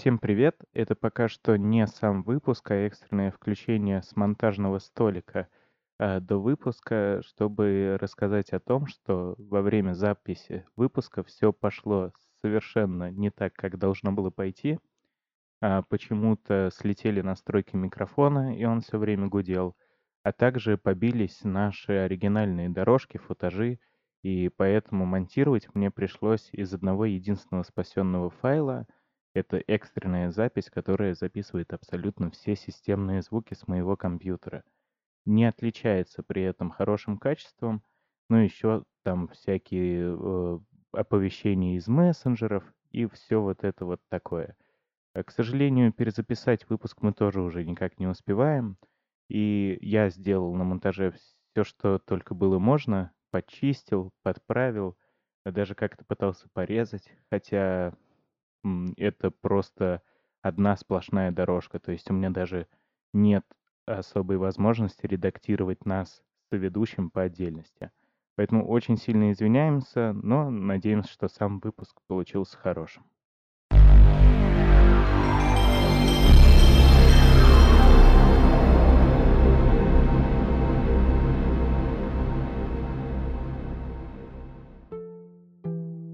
Всем привет! Это пока что не сам выпуск, а экстренное включение с монтажного столика а, до выпуска, чтобы рассказать о том, что во время записи выпуска все пошло совершенно не так, как должно было пойти. А, почему-то слетели настройки микрофона, и он все время гудел. А также побились наши оригинальные дорожки, футажи, и поэтому монтировать мне пришлось из одного единственного спасенного файла — это экстренная запись, которая записывает абсолютно все системные звуки с моего компьютера. Не отличается при этом хорошим качеством, но еще там всякие э, оповещения из мессенджеров и все вот это вот такое. А, к сожалению, перезаписать выпуск мы тоже уже никак не успеваем. И я сделал на монтаже все, что только было можно, почистил, подправил, даже как-то пытался порезать, хотя это просто одна сплошная дорожка. То есть у меня даже нет особой возможности редактировать нас с ведущим по отдельности. Поэтому очень сильно извиняемся, но надеемся, что сам выпуск получился хорошим.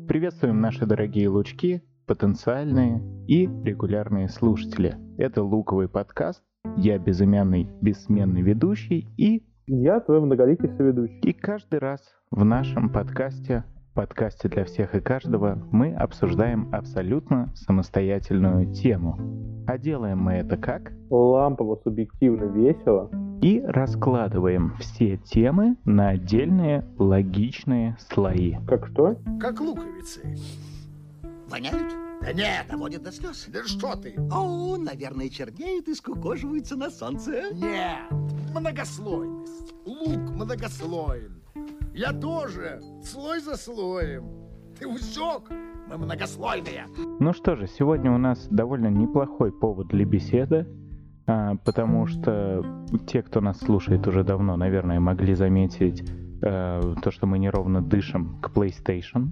Приветствуем наши дорогие лучки потенциальные и регулярные слушатели. Это луковый подкаст. Я безымянный бессменный ведущий и... Я твой многоликий соведущий. И каждый раз в нашем подкасте, подкасте для всех и каждого, мы обсуждаем абсолютно самостоятельную тему. А делаем мы это как? Лампово, субъективно, весело. И раскладываем все темы на отдельные логичные слои. Как что? Как луковицы. Воняют? Да нет, доводит до слез. Да что ты? О, наверное, чернеют и скукоживаются на солнце. Нет, многослойность. Лук многослоен. Я тоже, слой за слоем. Ты усек? Мы многослойные. Ну что же, сегодня у нас довольно неплохой повод для беседы, а, потому что те, кто нас слушает уже давно, наверное, могли заметить а, то, что мы неровно дышим к PlayStation.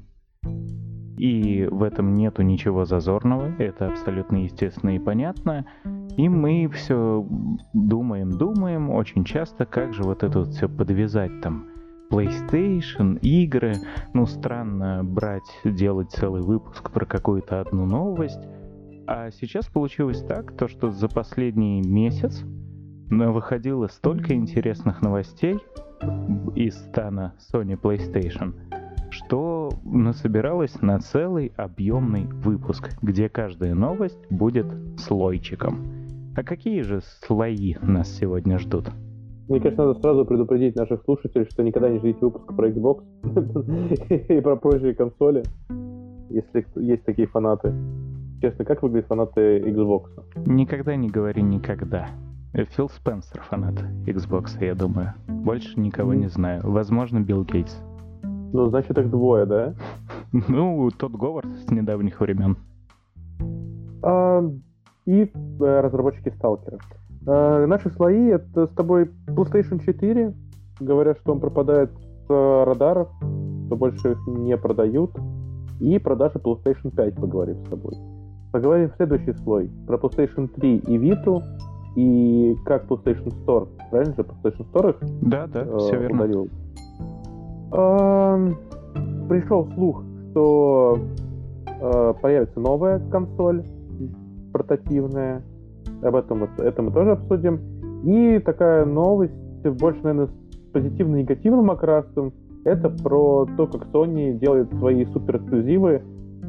И в этом нету ничего зазорного, это абсолютно естественно и понятно. И мы все думаем, думаем очень часто, как же вот это вот все подвязать там. PlayStation, игры. Ну, странно брать, делать целый выпуск про какую-то одну новость. А сейчас получилось так, то что за последний месяц выходило столько интересных новостей из стана Sony PlayStation, что насобиралось на целый объемный выпуск, где каждая новость будет слойчиком. А какие же слои нас сегодня ждут? Мне кажется, надо сразу предупредить наших слушателей, что никогда не ждите выпуска про Xbox и про прочие консоли, если есть такие фанаты. Честно, как выглядят фанаты Xbox? Никогда не говори никогда. Фил Спенсер фанат Xbox, я думаю. Больше никого не знаю. Возможно, Билл Гейтс. Ну, значит, их двое, да? Ну, тот Говард с недавних времен. А, и э, разработчики Сталкера. А, наши слои — это с тобой PlayStation 4. Говорят, что он пропадает с радаров, что больше их не продают. И продажи PlayStation 5 поговорим с тобой. Поговорим в следующий слой про PlayStation 3 и Vita, и как PlayStation Store, правильно же, PlayStation Store их да, да, э, все верно. ударил пришел слух, что э, появится новая консоль портативная. Об этом это мы тоже обсудим. И такая новость, больше, наверное, с позитивно-негативным окрасом. Это про то, как Sony делает свои супер эксклюзивы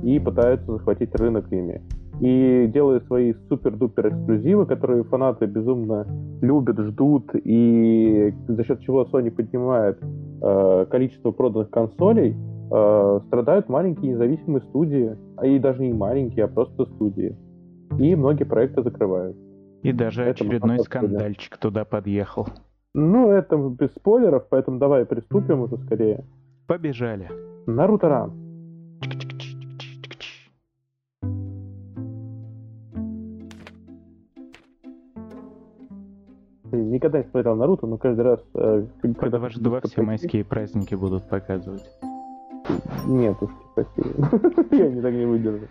и пытаются захватить рынок ими. И делает свои супер-дупер эксклюзивы, которые фанаты безумно любят, ждут, и за счет чего Sony поднимает э, количество проданных консолей, э, страдают маленькие независимые студии, а и даже не маленькие, а просто студии. И многие проекты закрывают. И даже это очередной скандальчик туда подъехал. Ну, это без спойлеров, поэтому давай приступим уже скорее. Побежали. Наруто Ран. Никогда не смотрел Наруто, но каждый раз... Э, когда ваши два все майские праздники будут показывать. Нет уж, спасибо. Я не так не выдержу.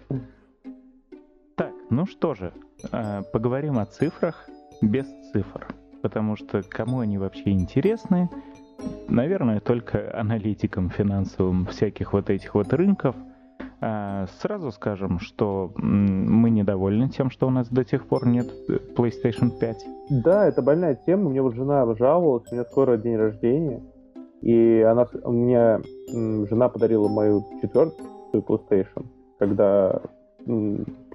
Так, Ну что же, э, поговорим о цифрах без цифр, потому что кому они вообще интересны? Наверное, только аналитикам финансовым всяких вот этих вот рынков. А, сразу скажем, что мы недовольны тем, что у нас до сих пор нет PlayStation 5. Да, это больная тема. Мне вот жена жаловалась, у меня скоро день рождения. И она, мне жена подарила мою четвертую PlayStation, когда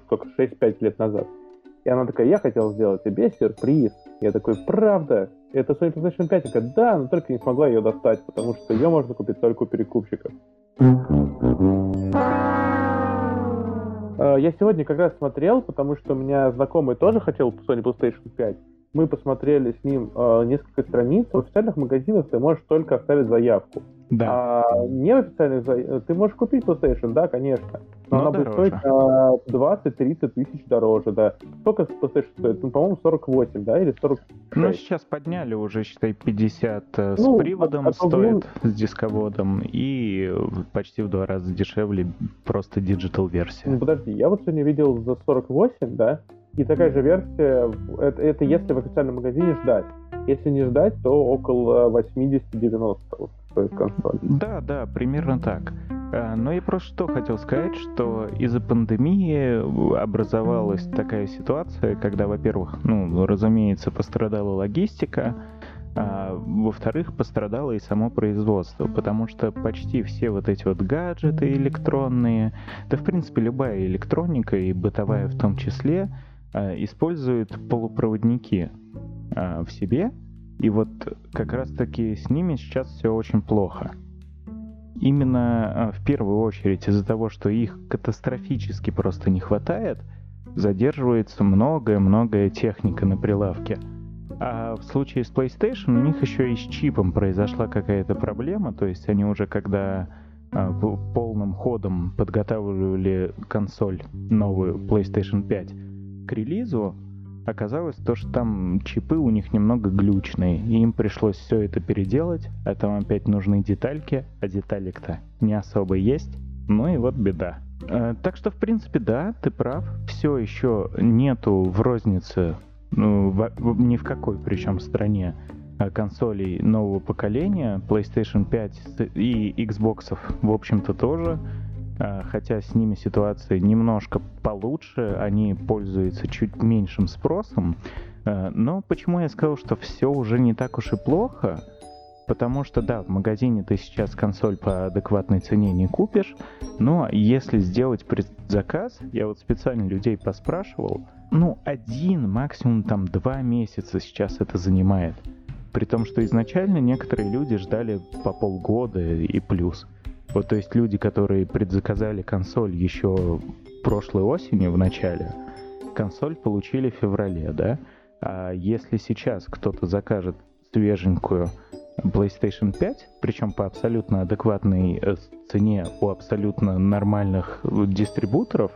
только 6-5 лет назад. И она такая, я хотел сделать тебе сюрприз. Я такой, правда? Это Sony PlayStation 5? Я такая, да, но только не смогла ее достать, потому что ее можно купить только у перекупщиков. А, я сегодня как раз смотрел, потому что у меня знакомый тоже хотел Sony PlayStation 5. Мы посмотрели с ним э, несколько страниц. В официальных магазинах ты можешь только оставить заявку. Да. А не официальных заявок... Ты можешь купить PlayStation, да, конечно. Но, но она дороже. будет стоить э, 20-30 тысяч дороже, да. Сколько PlayStation стоит? Ну, по-моему, 48, да, или 40. Ну, сейчас подняли уже, считай, 50 э, с ну, приводом от, стоит, от... с дисководом, и почти в два раза дешевле просто digital версия. Ну, подожди, я вот сегодня видел за 48, да, и такая же версия, это, это если в официальном магазине ждать. Если не ждать, то около 80-90 стоит консоль. Да, да, примерно так. А, но я просто что хотел сказать, что из-за пандемии образовалась такая ситуация, когда, во-первых, ну, разумеется, пострадала логистика, а, во-вторых, пострадало и само производство, потому что почти все вот эти вот гаджеты электронные, да в принципе любая электроника и бытовая в том числе, а, используют полупроводники а, в себе, и вот как раз-таки с ними сейчас все очень плохо. Именно а, в первую очередь из-за того, что их катастрофически просто не хватает, задерживается многое-многое техника на прилавке. А в случае с PlayStation у них еще и с чипом произошла какая-то проблема, то есть они уже когда полным ходом подготавливали консоль новую PlayStation 5, к релизу оказалось то, что там чипы у них немного глючные, и им пришлось все это переделать, а там опять нужны детальки, а деталек-то не особо есть, ну и вот беда. Э, так что, в принципе, да, ты прав, все еще нету в рознице, ну, в, в, ни в какой причем стране, э, консолей нового поколения, PlayStation 5 и Xbox, в общем-то, тоже. А, хотя с ними ситуация немножко получше, они пользуются чуть меньшим спросом. А, но почему я сказал, что все уже не так уж и плохо? Потому что, да, в магазине ты сейчас консоль по адекватной цене не купишь, но если сделать предзаказ, я вот специально людей поспрашивал, ну, один, максимум там два месяца сейчас это занимает. При том, что изначально некоторые люди ждали по полгода и плюс. Вот, то есть люди, которые предзаказали консоль еще прошлой осенью в начале, консоль получили в феврале, да? А если сейчас кто-то закажет свеженькую PlayStation 5, причем по абсолютно адекватной э, цене у абсолютно нормальных дистрибуторов,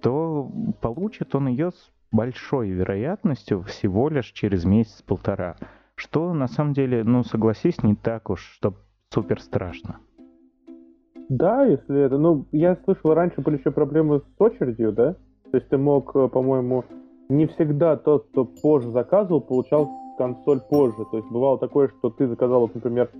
то получит он ее с большой вероятностью всего лишь через месяц-полтора. Что на самом деле, ну согласись, не так уж, что супер страшно. Да, если это... Ну, я слышал, раньше были еще проблемы с очередью, да? То есть ты мог, э, по-моему, не всегда тот, кто позже заказывал, получал консоль позже. То есть бывало такое, что ты заказал, например,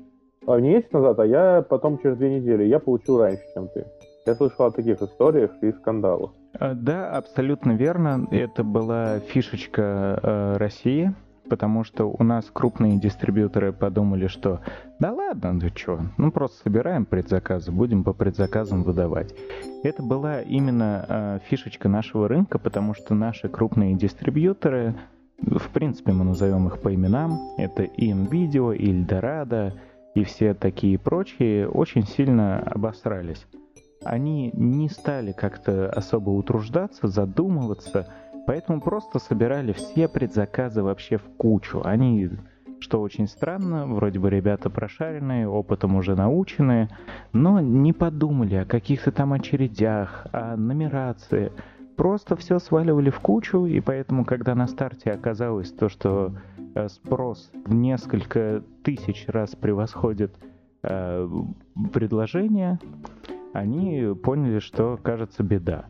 а, не месяц назад, а я потом через две недели. Я получил раньше, чем ты. Я слышал о таких историях и скандалах. Э, да, абсолютно верно. Это была фишечка э, России потому что у нас крупные дистрибьюторы подумали, что да ладно, ну что, ну просто собираем предзаказы, будем по предзаказам выдавать. Это была именно э, фишечка нашего рынка, потому что наши крупные дистрибьюторы, в принципе мы назовем их по именам, это и NVIDIA, и Eldorado, и все такие прочие, очень сильно обосрались. Они не стали как-то особо утруждаться, задумываться, Поэтому просто собирали все предзаказы вообще в кучу. Они, что очень странно, вроде бы ребята прошаренные, опытом уже наученные, но не подумали о каких-то там очередях, о нумерации. Просто все сваливали в кучу, и поэтому, когда на старте оказалось то, что э, спрос в несколько тысяч раз превосходит э, предложение, они поняли, что кажется беда.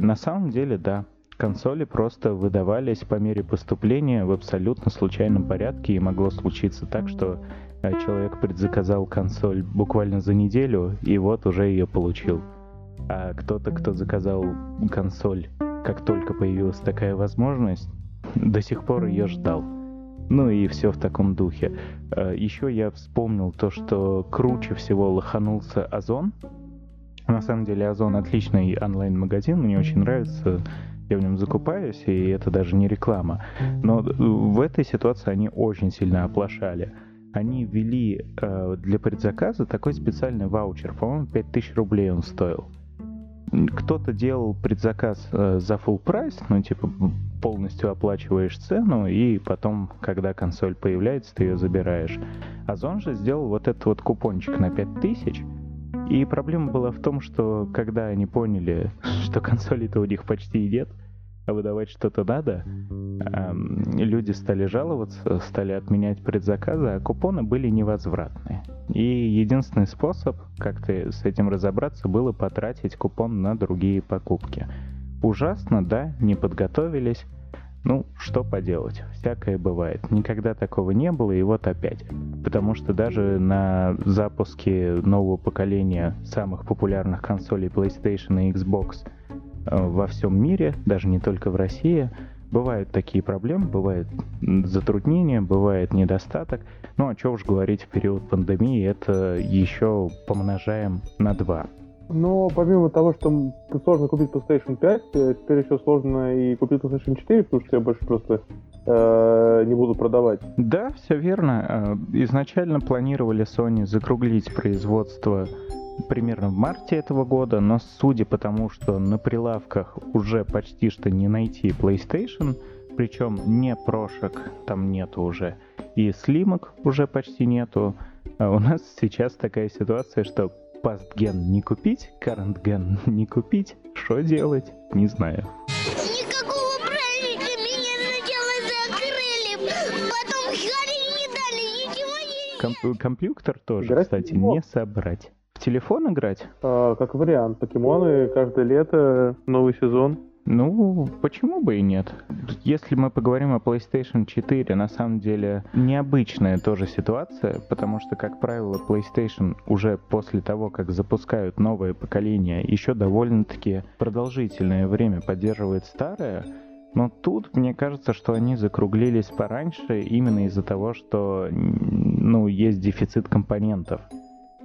На самом деле, да, консоли просто выдавались по мере поступления в абсолютно случайном порядке, и могло случиться так, что э, человек предзаказал консоль буквально за неделю, и вот уже ее получил. А кто-то, кто заказал консоль, как только появилась такая возможность, до сих пор ее ждал. Ну и все в таком духе. Э, Еще я вспомнил то, что круче всего лоханулся Озон. На самом деле Озон отличный онлайн-магазин, мне очень нравится я в нем закупаюсь, и это даже не реклама. Но в этой ситуации они очень сильно оплошали. Они ввели э, для предзаказа такой специальный ваучер, по-моему, 5000 рублей он стоил. Кто-то делал предзаказ э, за full прайс, ну, типа, полностью оплачиваешь цену, и потом, когда консоль появляется, ты ее забираешь. Озон же сделал вот этот вот купончик на 5000, и проблема была в том, что когда они поняли, что консолей-то у них почти нет, а выдавать что-то надо, люди стали жаловаться, стали отменять предзаказы, а купоны были невозвратные. И единственный способ как-то с этим разобраться было потратить купон на другие покупки. Ужасно, да, не подготовились, ну, что поделать, всякое бывает. Никогда такого не было, и вот опять. Потому что даже на запуске нового поколения самых популярных консолей PlayStation и Xbox э, во всем мире, даже не только в России, бывают такие проблемы, бывают затруднения, бывает недостаток. Ну, а что уж говорить в период пандемии, это еще помножаем на два. Но помимо того, что сложно купить PlayStation 5, э, теперь еще сложно и купить PlayStation 4, потому что я больше просто э, не буду продавать. Да, все верно. Э, изначально планировали Sony закруглить производство примерно в марте этого года, но судя по тому, что на прилавках уже почти что не найти PlayStation, причем не прошек там нету уже, и слимок уже почти нету, а у нас сейчас такая ситуация, что пастген не купить, current не купить, что делать, не знаю. Никакого праздника меня сначала закрыли, потом Харри не дали, ничего не... Комп- компьютер тоже, Играть кстати, не собрать. В телефон играть? А, как вариант, покемоны каждое лето, новый сезон. Ну, почему бы и нет? Если мы поговорим о PlayStation 4, на самом деле необычная тоже ситуация, потому что, как правило, PlayStation уже после того, как запускают новое поколение, еще довольно-таки продолжительное время поддерживает старое, но тут мне кажется, что они закруглились пораньше именно из-за того, что ну, есть дефицит компонентов.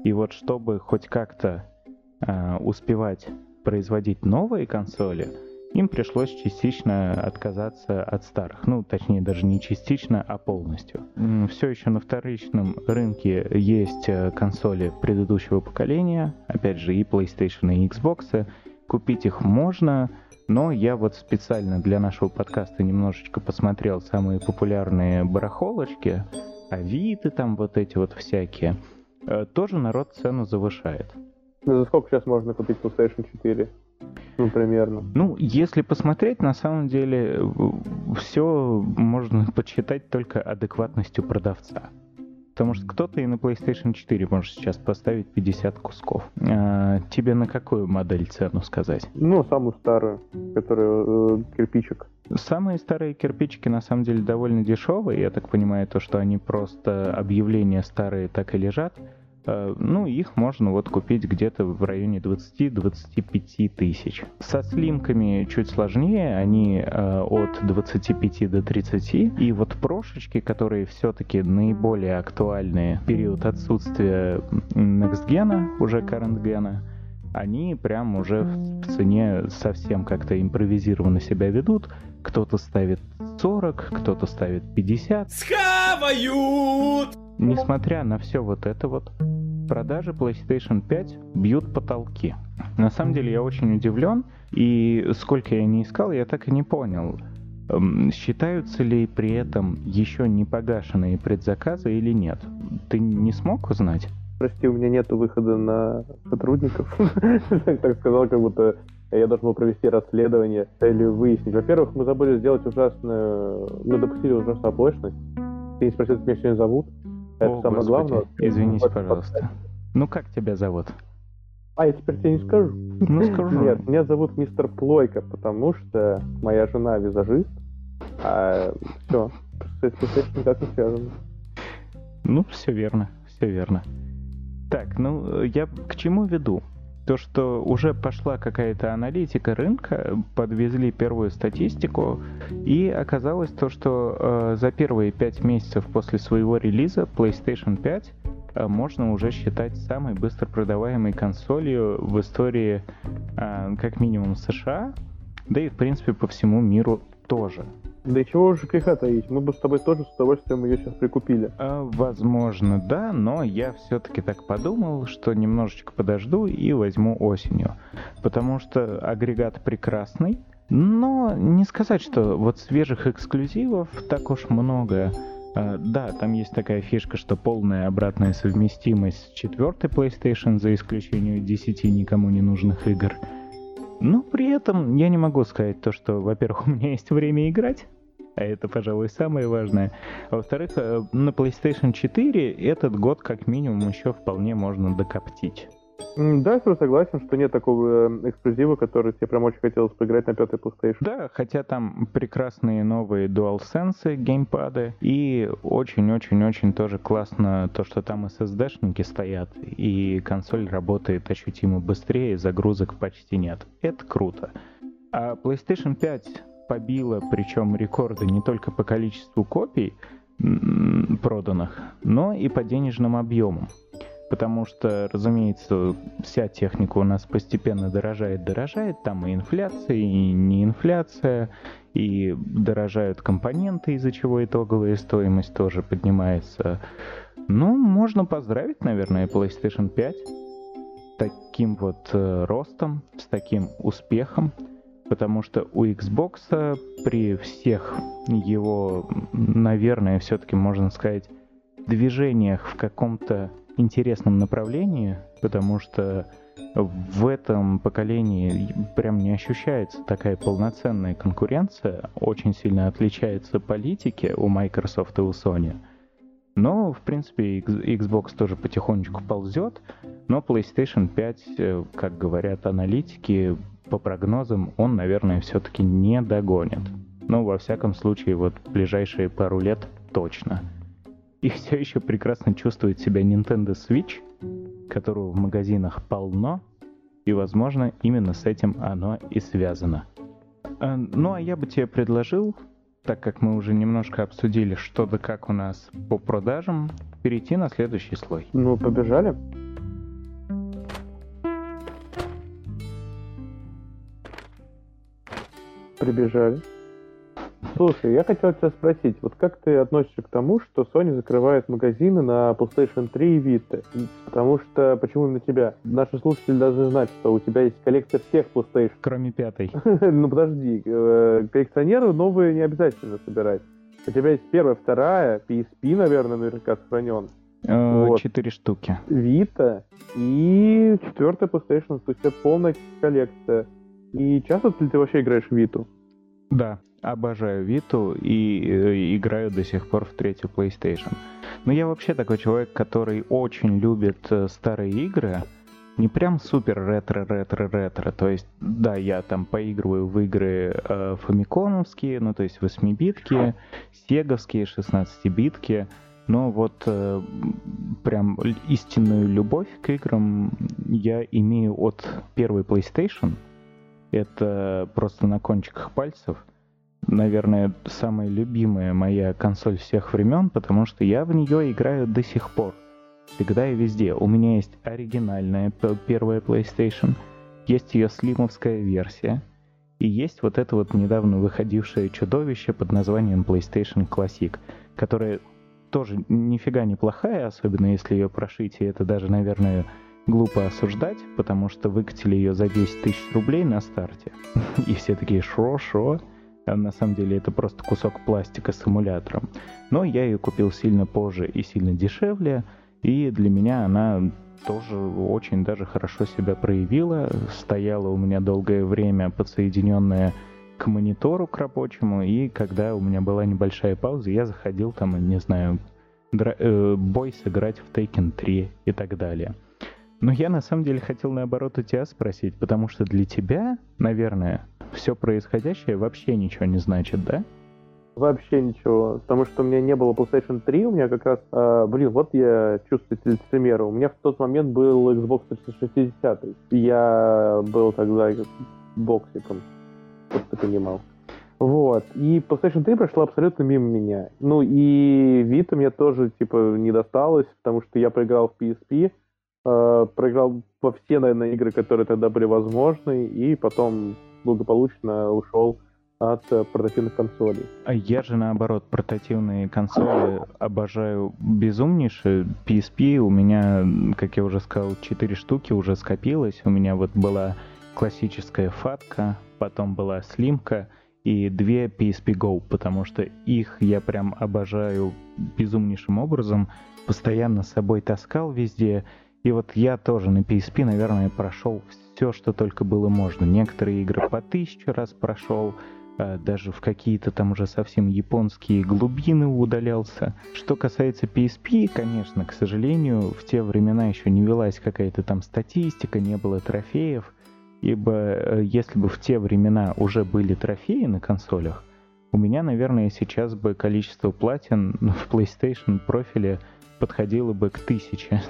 И вот чтобы хоть как-то а, успевать производить новые консоли, им пришлось частично отказаться от старых. Ну, точнее, даже не частично, а полностью. Все еще на вторичном рынке есть э, консоли предыдущего поколения, опять же, и PlayStation, и Xbox. Купить их можно, но я вот специально для нашего подкаста немножечко посмотрел самые популярные барахолочки, авиты там вот эти вот всякие. Э, Тоже народ цену завышает. За сколько сейчас можно купить PlayStation 4? Ну, примерно. Ну, если посмотреть, на самом деле все можно подсчитать только адекватностью продавца. Потому что кто-то и на PlayStation 4 может сейчас поставить 50 кусков. А, тебе на какую модель цену сказать? Ну, самую старую, которая э, кирпичик. Самые старые кирпичики на самом деле довольно дешевые. Я так понимаю, то, что они просто объявления старые так и лежат. Э, Ну, их можно вот купить где-то в районе 20-25 тысяч. Со слимками чуть сложнее, они э, от 25 до 30. И вот прошечки, которые все-таки наиболее актуальные в период отсутствия Next уже Current они прям уже в цене совсем как-то импровизированно себя ведут. Кто-то ставит 40, кто-то ставит 50. Схавают! Несмотря на все вот это вот, продажи PlayStation 5 бьют потолки. На самом деле я очень удивлен, и сколько я не искал, я так и не понял, эм, считаются ли при этом еще не погашенные предзаказы или нет. Ты не смог узнать? Прости, у меня нет выхода на сотрудников. Так сказал, как будто я должен был провести расследование или выяснить. Во-первых, мы забыли сделать ужасную... Мы допустили ужасную оплошность. Ты не спросил, как меня сегодня зовут. Это О, самое Господи, главное. Извините, Вот, пожалуйста. Ну как тебя зовут? А я теперь тебе не скажу. Ну, скажу. Нет, меня зовут мистер Плойка, потому что моя жена визажист, а все, с PlayStation никак не связано. Ну, все верно, все верно. Так, ну, я к чему веду? То, что уже пошла какая-то аналитика рынка, подвезли первую статистику, и оказалось то, что э, за первые пять месяцев после своего релиза PlayStation 5 э, можно уже считать самой быстро продаваемой консолью в истории э, как минимум США, да и в принципе по всему миру тоже. Да и чего уже греха таить, мы бы с тобой тоже с удовольствием ее сейчас прикупили. А, Возможно, да, но я все-таки так подумал, что немножечко подожду и возьму осенью. Потому что агрегат прекрасный, но не сказать, что вот свежих эксклюзивов так уж много. А, Да, там есть такая фишка, что полная обратная совместимость с четвертой PlayStation, за исключением 10 никому не нужных игр. Но при этом я не могу сказать то, что, во-первых, у меня есть время играть, а это, пожалуй, самое важное. А во-вторых, э, на PlayStation 4 этот год как минимум еще вполне можно докоптить. Да, я согласен, что нет такого э, эксклюзива, который тебе прям очень хотелось поиграть на пятой PlayStation. Да, хотя там прекрасные новые DualSense геймпады, и очень-очень-очень тоже классно то, что там SSD-шники стоят, и консоль работает ощутимо быстрее, загрузок почти нет. Это круто. А PlayStation 5 побила, причем рекорды не только по количеству копий проданных, но и по денежным объемам. Потому что, разумеется, вся техника у нас постепенно дорожает, дорожает. Там и инфляция, и не инфляция, и дорожают компоненты, из-за чего итоговая стоимость тоже поднимается. Ну, можно поздравить, наверное, PlayStation 5 с таким вот э, ростом, с таким успехом. Потому что у Xbox при всех его, наверное, все-таки можно сказать, движениях в каком-то интересном направлении, потому что в этом поколении прям не ощущается такая полноценная конкуренция, очень сильно отличаются политики у Microsoft и у Sony. Но, в принципе, Xbox тоже потихонечку ползет, но PlayStation 5, э, как говорят аналитики, по прогнозам, он, наверное, все-таки не догонит. Ну, во всяком случае, вот ближайшие пару лет точно. И все еще прекрасно чувствует себя Nintendo Switch, которого в магазинах полно, и, возможно, именно с этим оно и связано. А, Ну, а я бы тебе предложил, так как мы уже немножко обсудили, что да как у нас по продажам, перейти на следующий слой. Ну, побежали. Прибежали. Слушай, я хотел тебя спросить, вот как ты относишься к тому, что Sony закрывает магазины на PlayStation 3 и Vita? Потому что, почему именно тебя? Наши слушатели должны знать, что у тебя есть коллекция всех PlayStation. Кроме пятой. Ну подожди, э, коллекционеру новые не обязательно собирать. У тебя есть первая, вторая, PSP, наверное, наверняка сохранен. Э, Вот. Четыре штуки. Vita и четвертая PlayStation, то есть это полная коллекция. И часто ли ты вообще играешь в Vita? Да, обожаю Виту и э, играю до сих пор в третью PlayStation. Но я вообще такой человек, который очень любит э, старые игры. Не прям супер ретро-ретро-ретро. То есть, да, я там поигрываю в игры э, фамикомовские, ну то есть 8-битки, сеговские, 16-битки. Но вот э, прям истинную любовь к играм я имею от первой PlayStation. Это просто на кончиках пальцев. Наверное, самая любимая моя консоль всех времен, потому что я в нее играю до сих пор. Всегда и везде. У меня есть оригинальная первая PlayStation, есть ее слимовская версия, и есть вот это вот недавно выходившее чудовище под названием PlayStation Classic, которое тоже нифига не плохая, особенно если ее прошить, и это даже, наверное, глупо осуждать, потому что выкатили ее за 10 тысяч рублей на старте. И все такие, шо, шо? А на самом деле это просто кусок пластика с эмулятором. Но я ее купил сильно позже и сильно дешевле, и для меня она тоже очень даже хорошо себя проявила. Стояла у меня долгое время подсоединенная к монитору, к рабочему, и когда у меня была небольшая пауза, я заходил там, не знаю, дра- э, бой сыграть в Taken 3 и так далее. Но я на самом деле хотел наоборот у тебя спросить, потому что для тебя, наверное, все происходящее вообще ничего не значит, да? Вообще ничего, потому что у меня не было PlayStation 3, у меня как раз, э, блин, вот я чувствую лицемера, у меня в тот момент был Xbox 360, я был тогда боксиком, чтобы ты понимал. Вот. И PlayStation 3 прошла абсолютно мимо меня. Ну и Vita мне тоже, типа, не досталось, потому что я проиграл в PSP, проиграл во все, наверное, игры, которые тогда были возможны, и потом благополучно ушел от э, портативных консолей. А я же наоборот портативные консоли обожаю безумнейше. PSP у меня, как я уже сказал, 4 штуки уже скопилось. У меня вот была классическая фатка, потом была слимка и две PSP Go, потому что их я прям обожаю безумнейшим образом. Постоянно с собой таскал везде. И вот я тоже на PSP, наверное, прошел все, что только было можно. Некоторые игры по тысячу раз прошел, а, даже в какие-то там уже совсем японские глубины удалялся. Что касается PSP, конечно, к сожалению, в те времена еще не велась какая-то там статистика, не было трофеев, ибо э, если бы в те времена уже были трофеи на консолях, у меня, наверное, сейчас бы количество платин в PlayStation профиле подходило бы к тысяче.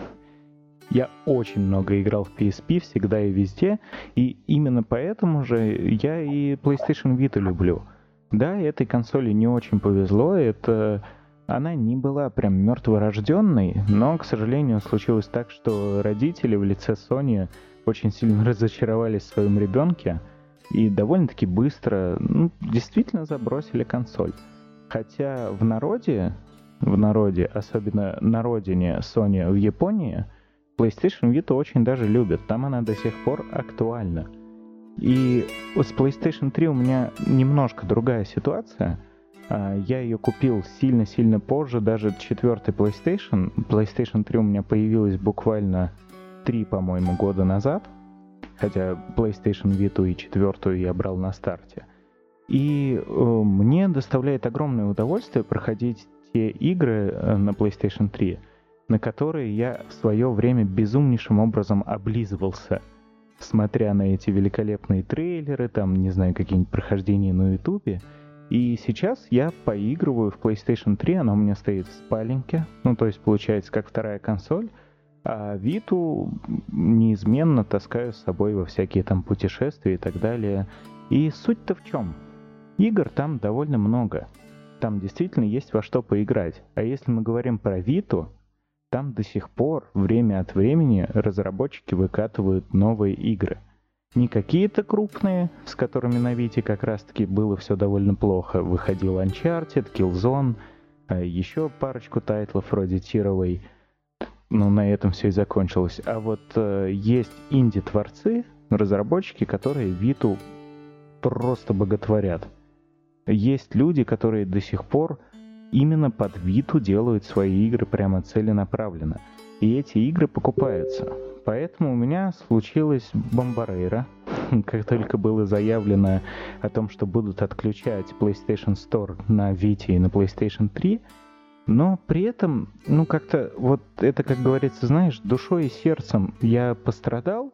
Я очень много играл в PSP, всегда и везде, и именно поэтому же я и PlayStation Vita люблю. Да, этой консоли не очень повезло, это она не была прям мертворожденной, но, к сожалению, случилось так, что родители в лице Sony очень сильно разочаровались в своем ребенке и довольно-таки быстро, ну, действительно забросили консоль. Хотя в народе, в народе, особенно на родине Sony в Японии, PlayStation Vita очень даже любят. Там она до сих пор актуальна. И с PlayStation 3 у меня немножко другая ситуация. А, я ее купил сильно-сильно позже, даже четвертый PlayStation. PlayStation 3 у меня появилась буквально 3, по-моему, года назад. Хотя PlayStation Vita и четвертую я брал на старте. И э, мне доставляет огромное удовольствие проходить те игры э, на PlayStation 3, на которые я в свое время безумнейшим образом облизывался, смотря на эти великолепные трейлеры, там, не знаю, какие-нибудь прохождения на Ютубе. И сейчас я поигрываю в PlayStation 3, она у меня стоит в спаленке, ну, то есть получается как вторая консоль, а Виту неизменно таскаю с собой во всякие там путешествия и так далее. И суть-то в чем? Игр там довольно много. Там действительно есть во что поиграть. А если мы говорим про Виту, там до сих пор время от времени разработчики выкатывают новые игры. Не какие-то крупные, с которыми на Вите как раз-таки было все довольно плохо. Выходил Uncharted, Killzone, а еще парочку тайтлов вроде Тировой. Ну, на этом все и закончилось. А вот э, есть инди-творцы, разработчики, которые Виту просто боготворят. Есть люди, которые до сих пор именно под Виту делают свои игры прямо целенаправленно. И эти игры покупаются. Поэтому у меня случилась бомбарейра. Как только было заявлено о том, что будут отключать PlayStation Store на Vita и на PlayStation 3, но при этом, ну как-то вот это, как говорится, знаешь, душой и сердцем я пострадал,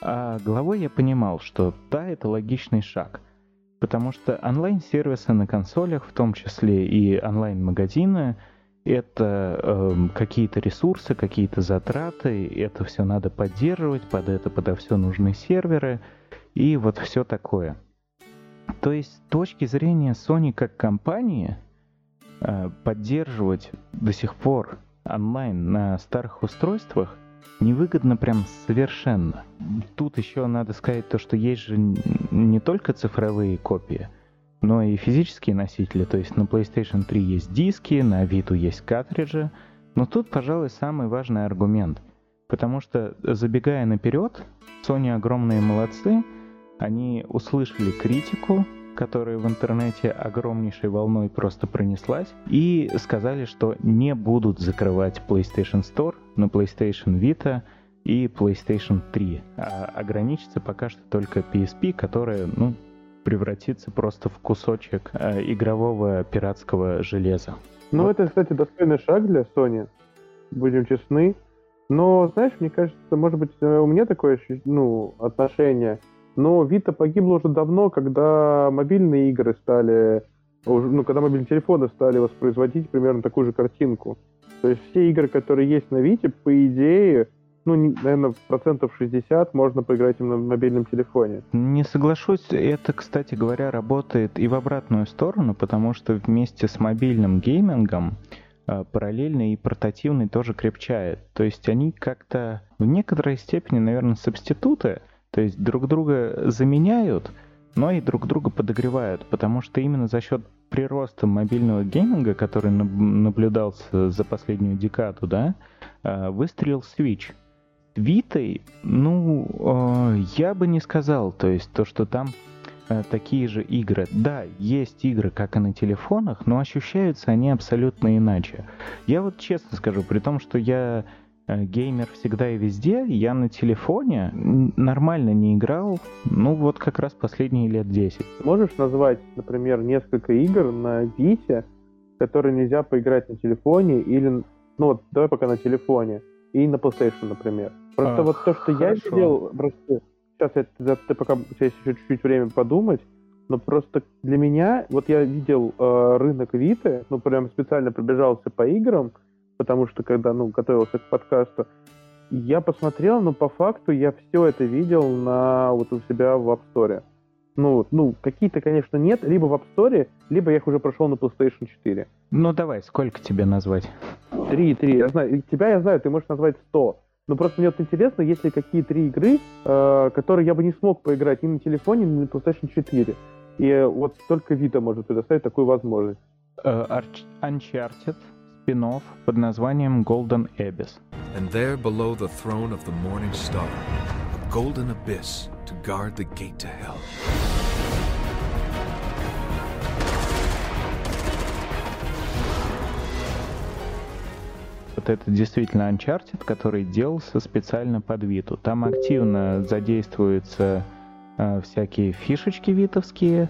а головой я понимал, что да, это логичный шаг – Потому что онлайн-сервисы на консолях, в том числе и онлайн-магазины, это э, какие-то ресурсы, какие-то затраты, это все надо поддерживать, под это, подо все нужны серверы, и вот все такое. То есть с точки зрения Sony как компании, э, поддерживать до сих пор онлайн на старых устройствах невыгодно прям совершенно. Тут еще надо сказать то, что есть же не только цифровые копии, но и физические носители. То есть на PlayStation 3 есть диски, на Vita есть картриджи. Но тут, пожалуй, самый важный аргумент. Потому что, забегая наперед, Sony огромные молодцы, они услышали критику, которая в интернете огромнейшей волной просто пронеслась, и сказали, что не будут закрывать PlayStation Store на PlayStation Vita и PlayStation 3, а ограничится пока что только PSP, которая, ну, превратится просто в кусочек э, игрового пиратского железа. Ну, вот. это, кстати, достойный шаг для Sony. Будем честны. Но, знаешь, мне кажется, может быть, э, у меня такое ну, отношение. Но Vita погибла уже давно, когда мобильные игры стали, ну, когда мобильные телефоны стали воспроизводить примерно такую же картинку. То есть все игры, которые есть на Вите, по идее, ну, наверное, процентов 60 можно поиграть им на мобильном телефоне. Не соглашусь, это, кстати говоря, работает и в обратную сторону, потому что вместе с мобильным геймингом а, параллельный и портативный тоже крепчает. То есть они как-то в некоторой степени, наверное, субституты, то есть друг друга заменяют, но и друг друга подогревают, потому что именно за счет прироста мобильного гейминга, который наблюдался за последнюю декаду, да, а, выстрелил Switch. Витой, ну, а, я бы не сказал, то есть то, что там Э, такие же игры. Да, есть игры, как и на телефонах, но ощущаются они абсолютно иначе. Я вот честно скажу, при том, что я э, геймер всегда и везде, я на телефоне нормально не играл, ну вот как раз последние лет 10. Можешь назвать, например, несколько игр на Вите, которые нельзя поиграть на телефоне или, ну вот, давай пока на телефоне, и на PlayStation, например. Просто а, вот то, что хорошо. я видел, просто сейчас я, ты пока у тебя есть еще чуть-чуть время подумать, но просто для меня, вот я видел э, рынок Виты, ну прям специально пробежался по играм, потому что когда, ну, готовился к подкасту, я посмотрел, но по факту я все это видел на вот у себя в App Store. Ну, ну, какие-то, конечно, нет, либо в App Store, либо я их уже прошел на PlayStation 4. Ну, давай, сколько тебе назвать? Три, три. Я знаю, тебя я знаю, ты можешь назвать сто. Но просто мне вот интересно, есть ли какие три игры, э, которые я бы не смог поиграть ни на телефоне, ни на PlayStation 4. И вот только Vita может предоставить такую возможность. Uh, Uncharted, спин под названием Golden Abyss. And there below the throne of the morning star, a golden abyss to guard the gate to hell. Вот это действительно Uncharted, который делался специально под Виту. Там активно задействуются э, всякие фишечки витовские.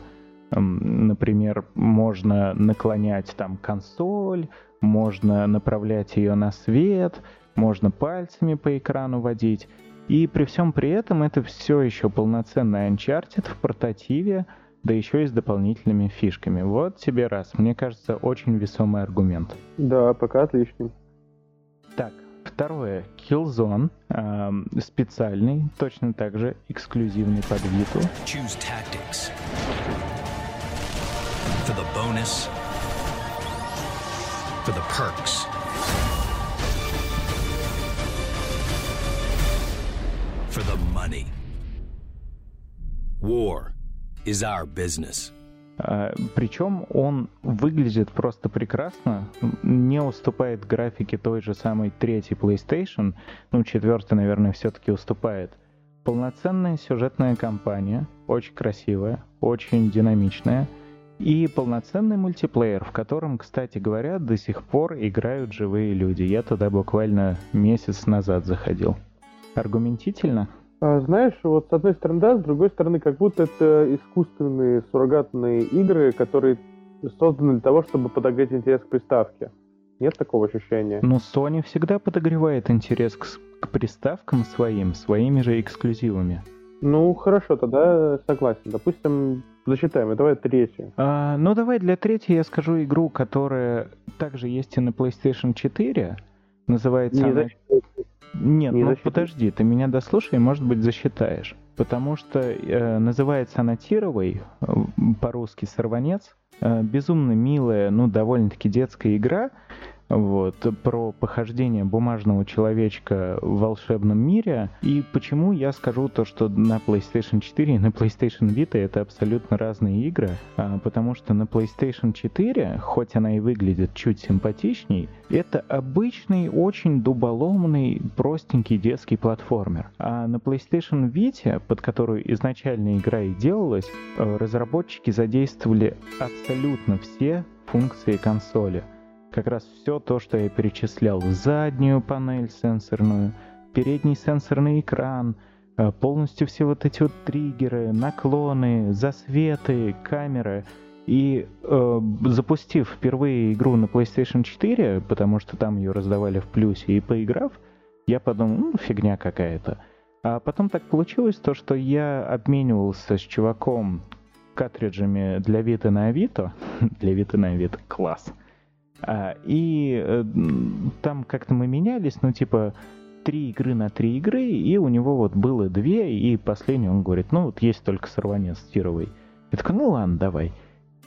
Эм, например, можно наклонять там консоль, можно направлять ее на свет, можно пальцами по экрану водить. И при всем при этом это все еще полноценный Uncharted в портативе, да еще и с дополнительными фишками. Вот тебе раз. Мне кажется, очень весомый аргумент. Да, пока отличный. Так, второе. Killzone. Э, специальный, точно так же эксклюзивный под Vita. Choose tactics. For the bonus. For the perks. For the money. War is our business. А, Причем он выглядит просто прекрасно, не уступает графике той же самой третьей PlayStation, ну, четвертой, наверное, все-таки уступает. Полноценная сюжетная кампания, очень красивая, очень динамичная, и полноценный мультиплеер, в котором, кстати говоря, до сих пор играют живые люди. Я туда буквально месяц назад заходил. Аргументительно? А, знаешь, вот с одной стороны да, с другой стороны как будто это искусственные суррогатные игры, которые созданы для того, чтобы подогреть интерес к приставке. Нет такого ощущения? Ну, Sony всегда подогревает интерес к, к приставкам своим, своими же эксклюзивами. Ну, хорошо, тогда согласен. Допустим, засчитаем. Давай третью. А, ну, давай для третьей я скажу игру, которая также есть и на PlayStation 4. Называется Не она... Нет, не ну засчитать. подожди, ты меня дослушай, может быть, засчитаешь. Потому что э, называется она Тировой, э, по-русски «Сорванец». Э, безумно милая, ну, довольно-таки детская игра, вот, про похождение бумажного человечка в волшебном мире. И почему я скажу то, что на PlayStation 4 и на PlayStation Vita это абсолютно разные игры, а, потому что на PlayStation 4, хоть она и выглядит чуть симпатичней, это обычный, очень дуболомный, простенький детский платформер. А на PlayStation Vita, под которую изначально игра и делалась, э, разработчики задействовали абсолютно все функции консоли как раз все то, что я перечислял. Заднюю панель сенсорную, передний сенсорный экран, э, полностью все вот эти вот триггеры, наклоны, засветы, камеры. И э, запустив впервые игру на PlayStation 4, потому что там ее раздавали в плюсе, и поиграв, Я подумал, ну, фигня какая-то. А потом так получилось то, что я обменивался с чуваком картриджами для Вита на Авито. для Вита на Авито. Класс. А, и э, там как-то мы менялись, ну, типа, три игры на три игры, и у него вот было две, и последний он говорит, ну, вот есть только сорванец стировый. Я такой, ну ладно, давай.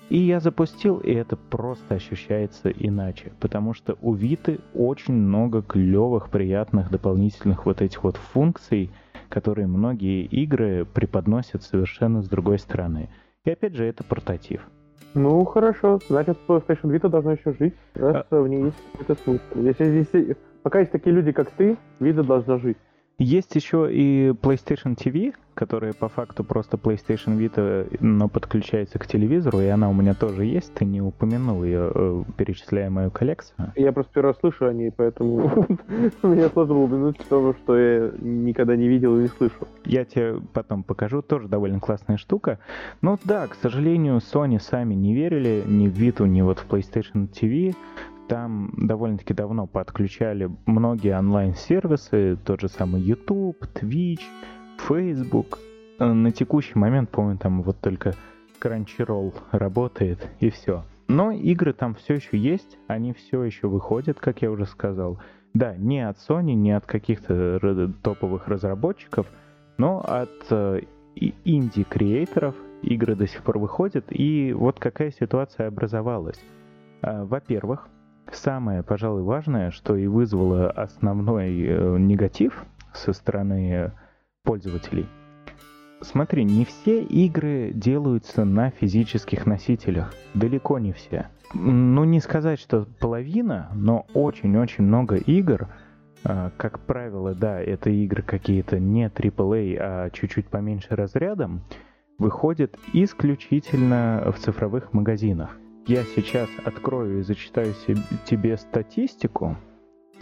И я запустил, и это просто ощущается иначе, потому что у Виты очень много клевых, приятных дополнительных вот этих вот функций, которые многие игры преподносят совершенно с другой стороны. И опять же, это портатив. Ну, хорошо. Значит, PlayStation Vita должна еще жить, раз а... в ней есть какой-то смысл. Если, если, пока есть такие люди, как ты, Vita должна жить. Есть еще и PlayStation TV, которая по факту просто PlayStation Vita, но подключается к телевизору, и она у меня тоже есть. Ты не упомянул ее, э, перечисляя мою коллекцию. Я просто первый раз слышу о ней, поэтому мне сложно упомянуть то, что я никогда не видел и не слышал. Я тебе потом покажу, тоже довольно классная штука. Ну да, к сожалению, Sony сами не верили ни в Vita, ни вот в PlayStation TV. Там довольно-таки давно подключали многие онлайн-сервисы, тот же самый YouTube, Twitch, Facebook. Э, на текущий момент, помню, там вот только Crunchyroll работает и все. Но игры там все еще есть, они все еще выходят, как я уже сказал. Да, не от Sony, не от каких-то топовых разработчиков, но от э, инди-креаторов игры до сих пор выходят. И вот какая ситуация образовалась. Э, во-первых, самое, пожалуй, важное, что и вызвало основной э, негатив со стороны пользователей. Смотри, не все игры делаются на физических носителях. Далеко не все. Ну, не сказать, что половина, но очень-очень много игр, э, как правило, да, это игры какие-то не AAA, а чуть-чуть поменьше разрядом, выходят исключительно в цифровых магазинах я сейчас открою и зачитаю тебе статистику.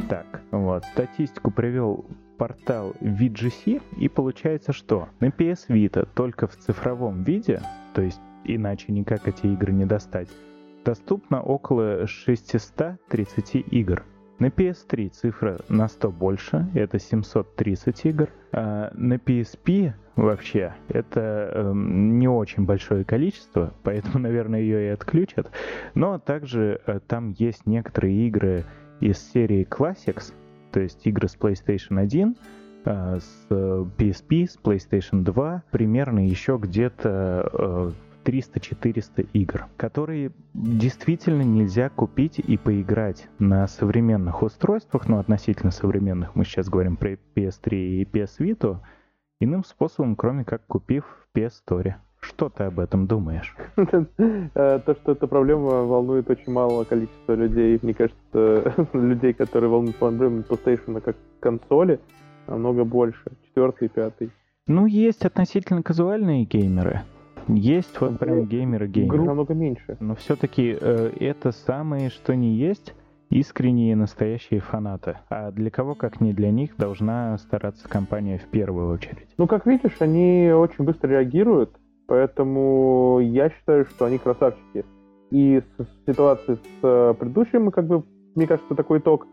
Так, вот, статистику привел портал VGC, и получается что? На PS Vita только в цифровом виде, то есть иначе никак эти игры не достать, доступно около 630 игр. На PS3 цифра на 100 больше, это 730 игр. А на PSP вообще это э, не очень большое количество, поэтому, наверное, ее и отключат. Но также э, там есть некоторые игры из серии Classics, то есть игры с PlayStation 1, э, с PSP, с PlayStation 2, примерно еще где-то э, 300-400 игр, которые действительно нельзя купить и поиграть на современных устройствах, ну, относительно современных, мы сейчас говорим про PS3 и PS Vita, иным способом, кроме как купив в PS Store. Что ты об этом думаешь? Э, то, что эта проблема волнует очень малое количество людей. Мне кажется, людей, которые волнуют проблему PlayStation как консоли, намного больше. Четвертый, пятый. Ну, есть относительно казуальные геймеры. Есть вот прям геймеры-геймеры. Групп намного меньше. Но все-таки э, это самые, что не есть, искренние настоящие фанаты. А для кого, как не для них, должна стараться компания в первую очередь? Ну, как видишь, они очень быстро реагируют, поэтому я считаю, что они красавчики. И с ситуации с э, предыдущим, как бы, мне кажется, такой итог,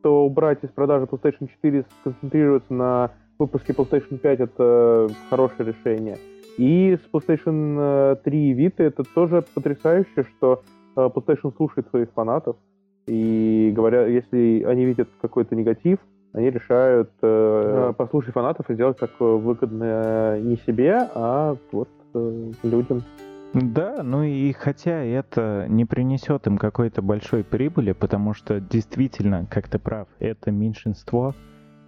что убрать из продажи PlayStation 4, сконцентрироваться на выпуске PlayStation 5 это хорошее решение. И с PlayStation 3 и Vita это тоже потрясающе, что э, PlayStation слушает своих фанатов. И говоря, если они видят какой-то негатив, они решают э, послушать фанатов и сделать как выгодно не себе, а вот э, людям. Да, ну и хотя это не принесет им какой-то большой прибыли, потому что действительно, как ты прав, это меньшинство,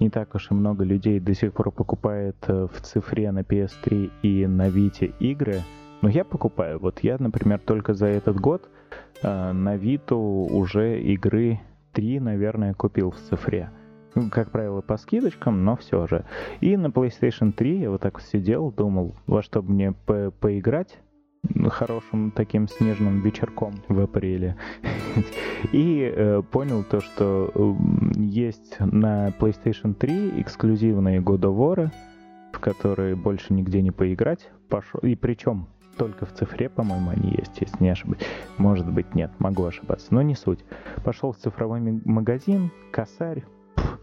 не так уж и много людей до сих пор покупает э, в цифре на PS3 и на Vita игры. Но я покупаю. Вот я, например, только за этот год э, на Vita уже игры 3, наверное, купил в цифре. Ну, как правило, по скидочкам, но все же. И на PlayStation 3 я вот так сидел, думал, во что мне по поиграть хорошим таким снежным вечерком в апреле. И э, понял то, что э, есть на PlayStation 3 эксклюзивные God of War, в которые больше нигде не поиграть. Пошел, и причем только в цифре, по-моему, они есть, если не ошибаюсь. Может быть, нет, могу ошибаться, но не суть. Пошел в цифровой магазин, косарь,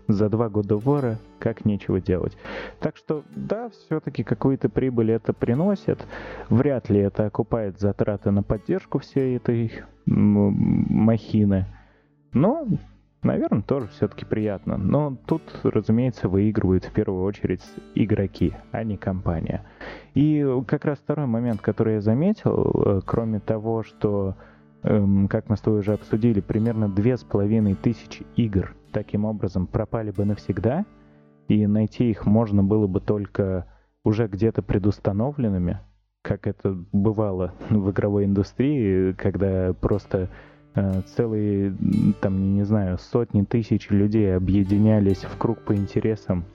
за два года вора как нечего делать. Так что, да, все-таки какую-то прибыль это приносит. Вряд ли это окупает затраты на поддержку всей этой махины. Но, наверное, тоже все-таки приятно. Но тут, разумеется, выигрывают в первую очередь игроки, а не компания. И как раз второй момент, который я заметил, э, кроме того, что эм, как мы с тобой уже обсудили, примерно две с половиной тысячи игр таким образом пропали бы навсегда, и найти их можно было бы только уже где-то предустановленными, как это бывало в игровой индустрии, когда просто целые, там, не знаю, сотни тысяч людей объединялись в круг по интересам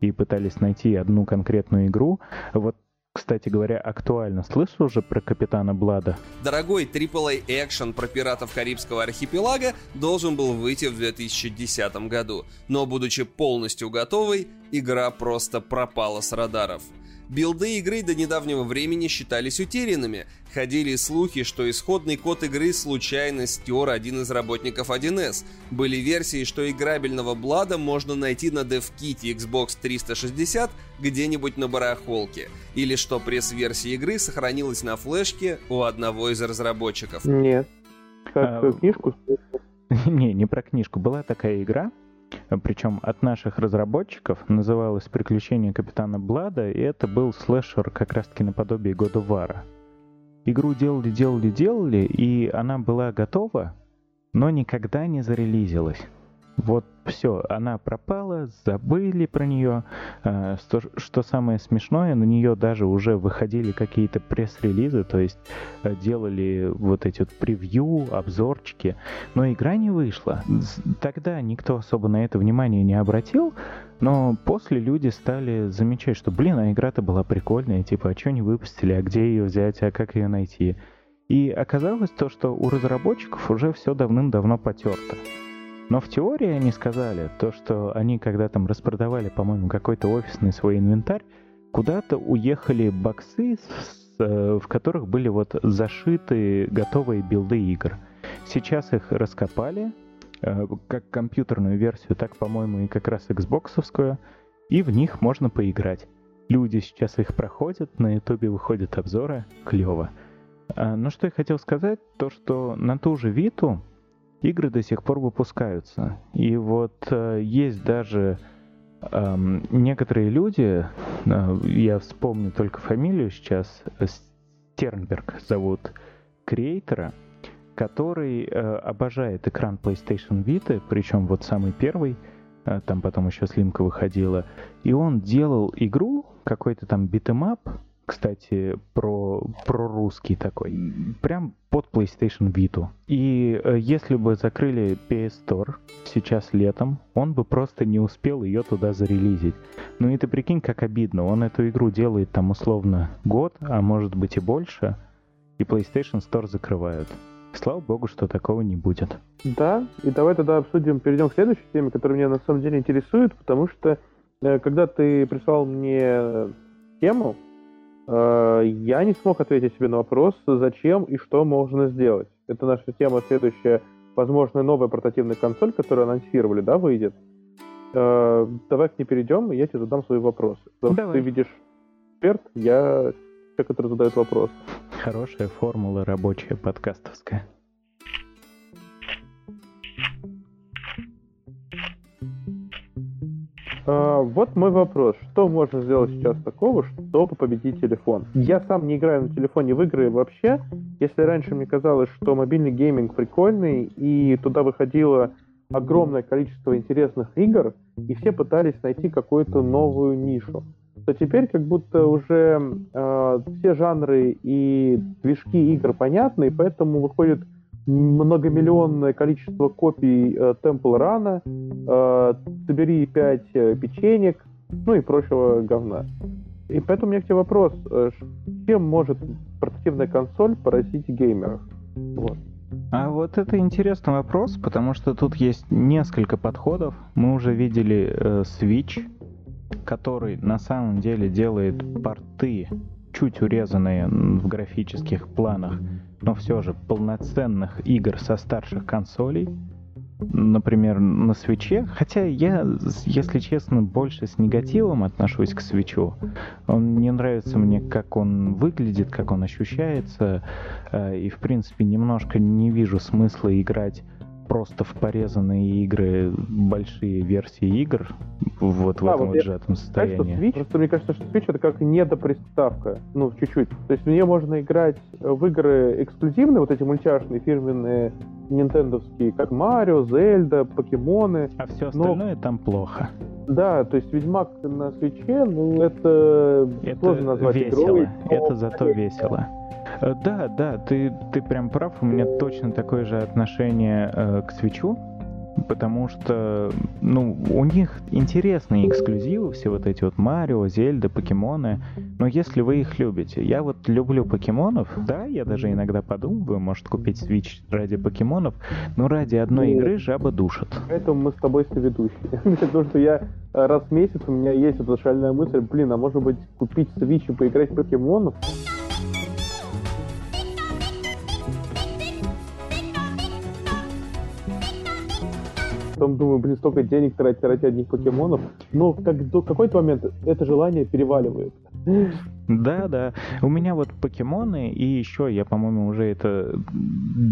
и пытались найти одну конкретную игру. Вот кстати говоря, актуально. Слышал уже про Капитана Блада? Дорогой AAA экшен про пиратов Карибского архипелага должен был выйти в 2010 году, но будучи полностью готовой, игра просто пропала с радаров. Билды игры до недавнего времени считались утерянными. Ходили слухи, что исходный код игры случайно стер один из работников 1С. Были версии, что играбельного Блада можно найти на DevKit Xbox 360 где-нибудь на барахолке. Или что пресс-версия игры сохранилась на флешке у одного из разработчиков. Нет. Как а... книжку? Не, не про книжку. Была такая игра, причем от наших разработчиков, называлось «Приключения Капитана Блада», и это был слэшер как раз-таки наподобие God of War. Игру делали, делали, делали, и она была готова, но никогда не зарелизилась. Вот все, она пропала, забыли про нее. А, что, что самое смешное, на нее даже уже выходили какие-то пресс-релизы, то есть э, делали вот эти вот превью, обзорчики, но игра не вышла. Тогда никто особо на это внимание не обратил, но после люди стали замечать, что, блин, а игра-то была прикольная, типа, а что не выпустили, а где ее взять, а как ее найти? И оказалось то, что у разработчиков уже все давным-давно потерто. Но в теории они сказали то, что они когда там распродавали, по-моему, какой-то офисный свой инвентарь, куда-то уехали боксы, э, в которых были вот зашиты готовые билды игр. Сейчас их раскопали, э, как компьютерную версию, так, по-моему, и как раз Xboxовскую, и в них можно поиграть. Люди сейчас их проходят, на ютубе выходят обзоры, клево. А, ну что я хотел сказать, то что на ту же Виту игры до сих пор выпускаются. И вот э, есть даже э, некоторые люди, э, я вспомню только фамилию сейчас, Стернберг зовут креатора, который э, обожает экран PlayStation Vita, причем вот самый первый, э, там потом еще слимка выходила, и он делал игру, какой-то там beat 'em up, кстати, про, про русский такой. Прям под PlayStation Vita. И э, если бы закрыли PS Store сейчас летом, он бы просто не успел ее туда зарелизить. Ну и ты прикинь, как обидно. Он эту игру делает там условно год, а может быть и больше, и PlayStation Store закрывают. Слава богу, что такого не будет. Да, и давай тогда обсудим, перейдем к следующей теме, которая меня на самом деле интересует, потому что э, когда ты прислал мне тему, Э, я не смог ответить себе на вопрос, зачем и что можно сделать. Это наша тема следующая, возможно, новая портативная консоль, которую анонсировали, да, выйдет. Э, давай к ней перейдем, и я тебе задам свои вопросы. Потому Давай. что ты видишь эксперт, я человек, который задает вопрос. Хорошая формула рабочая подкастовская. А, вот мой вопрос. Что можно сделать сейчас такого, чтобы победить телефон? Я сам не играю на телефоне в игры вообще. Если раньше мне казалось, что мобильный гейминг прикольный, и туда выходило огромное количество интересных игр, и все пытались найти какую-то новую нишу, то теперь как будто уже э, все жанры и движки игр понятны, и поэтому выходит многомиллионное количество копий э, Temple Run, э, собери 5 э, печенек, ну и прочего говна. И поэтому у меня к тебе вопрос, э, чем может портативная консоль поразить геймеров? Вот. А вот это интересный вопрос, потому что тут есть несколько подходов. Мы уже видели э, Switch, который на самом деле делает порты чуть урезанные в графических планах, но все же полноценных игр со старших консолей. например, на свече, хотя я, если честно, больше с негативом отношусь к свечу. Он не нравится мне, как он выглядит, как он ощущается, э, и, в принципе, немножко не вижу смысла играть просто в порезанные игры, большие версии игр, вот в Да, этом вот сжатом Сказать, что состоянии. Switch, просто мне кажется, что Switch это как недоприставка, ну, чуть-чуть. То есть в нее можно играть в игры эксклюзивные, вот эти мультяшные, фирменные, нинтендовские, как Марио, Зельда, Покемоны. А все но- остальное там плохо. Да, то есть Ведьмак на свече, ну, это, Это сложно назвать весело. игрой. но- Это зато весело. Э, Да, да, ты, ты прям прав. У меня точно такое же отношение э, к свечу. Потому что, ну, у них интересные эксклюзивы, все вот эти вот Марио, Зельда, покемоны. Но если вы их любите, я вот люблю покемонов, да, я даже иногда подумываю, может купить Switch ради покемонов, но ради одной Ну, игры жаба душит. Поэтому мы с тобой соведущие. Потому что я э, раз в месяц, у меня есть эта шальная мысль, блин, а может быть купить Switch и поиграть в покемонов? Потом думаю, блин, столько денег тратить ради одних покемонов. Но как, до какой-то момент это желание переваливает. Да, да. У меня вот покемоны, и еще я, по-моему, уже это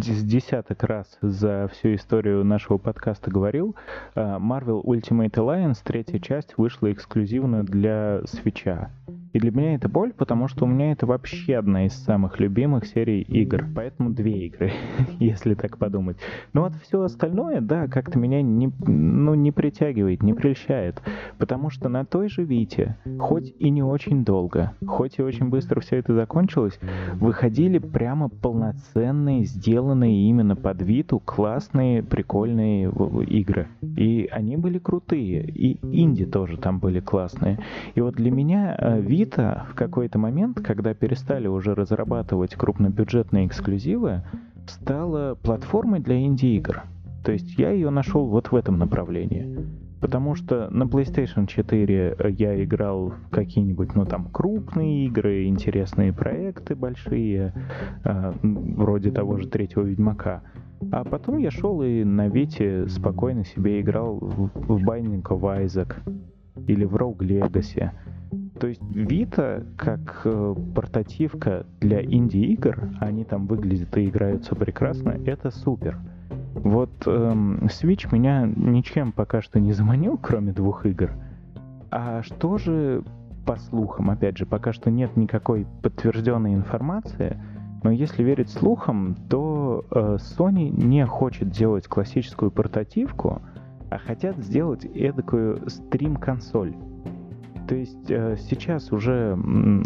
с десяток раз за всю историю нашего подкаста говорил. а, Marvel Ultimate Alliance, третья часть, вышла эксклюзивно для свеча. И для меня это боль, потому что у меня это вообще одна из самых любимых серий игр. Поэтому две игры, если так подумать. Но вот все остальное, да, как-то меня не, ну, не притягивает, не прельщает. Потому что на той же Вите, хоть и не очень долго, хоть и очень быстро все это закончилось, выходили прямо полноценные, сделанные именно под Виту, классные, прикольные игры. И они были крутые, и инди тоже там были классные. И вот для меня э, Vita в какой-то момент, когда перестали уже разрабатывать крупнобюджетные эксклюзивы, стала платформой для инди-игр. То есть я ее нашел вот в этом направлении. Потому что на PlayStation 4 я играл в какие-нибудь, ну там, крупные игры, интересные проекты большие, э, вроде того же третьего Ведьмака. А потом я шел и на Вите спокойно себе играл в, в Binding of Isaac или в Rogue Legacy. То есть Vita как э, портативка для инди-игр, они там выглядят и играются прекрасно, это супер. Вот эм, Switch меня ничем пока что не заманил, кроме двух игр. А что же по слухам, опять же, пока что нет никакой подтвержденной информации, но если верить слухам, то э, Sony не хочет делать классическую портативку, а хотят сделать эдакую стрим-консоль. То есть э, сейчас уже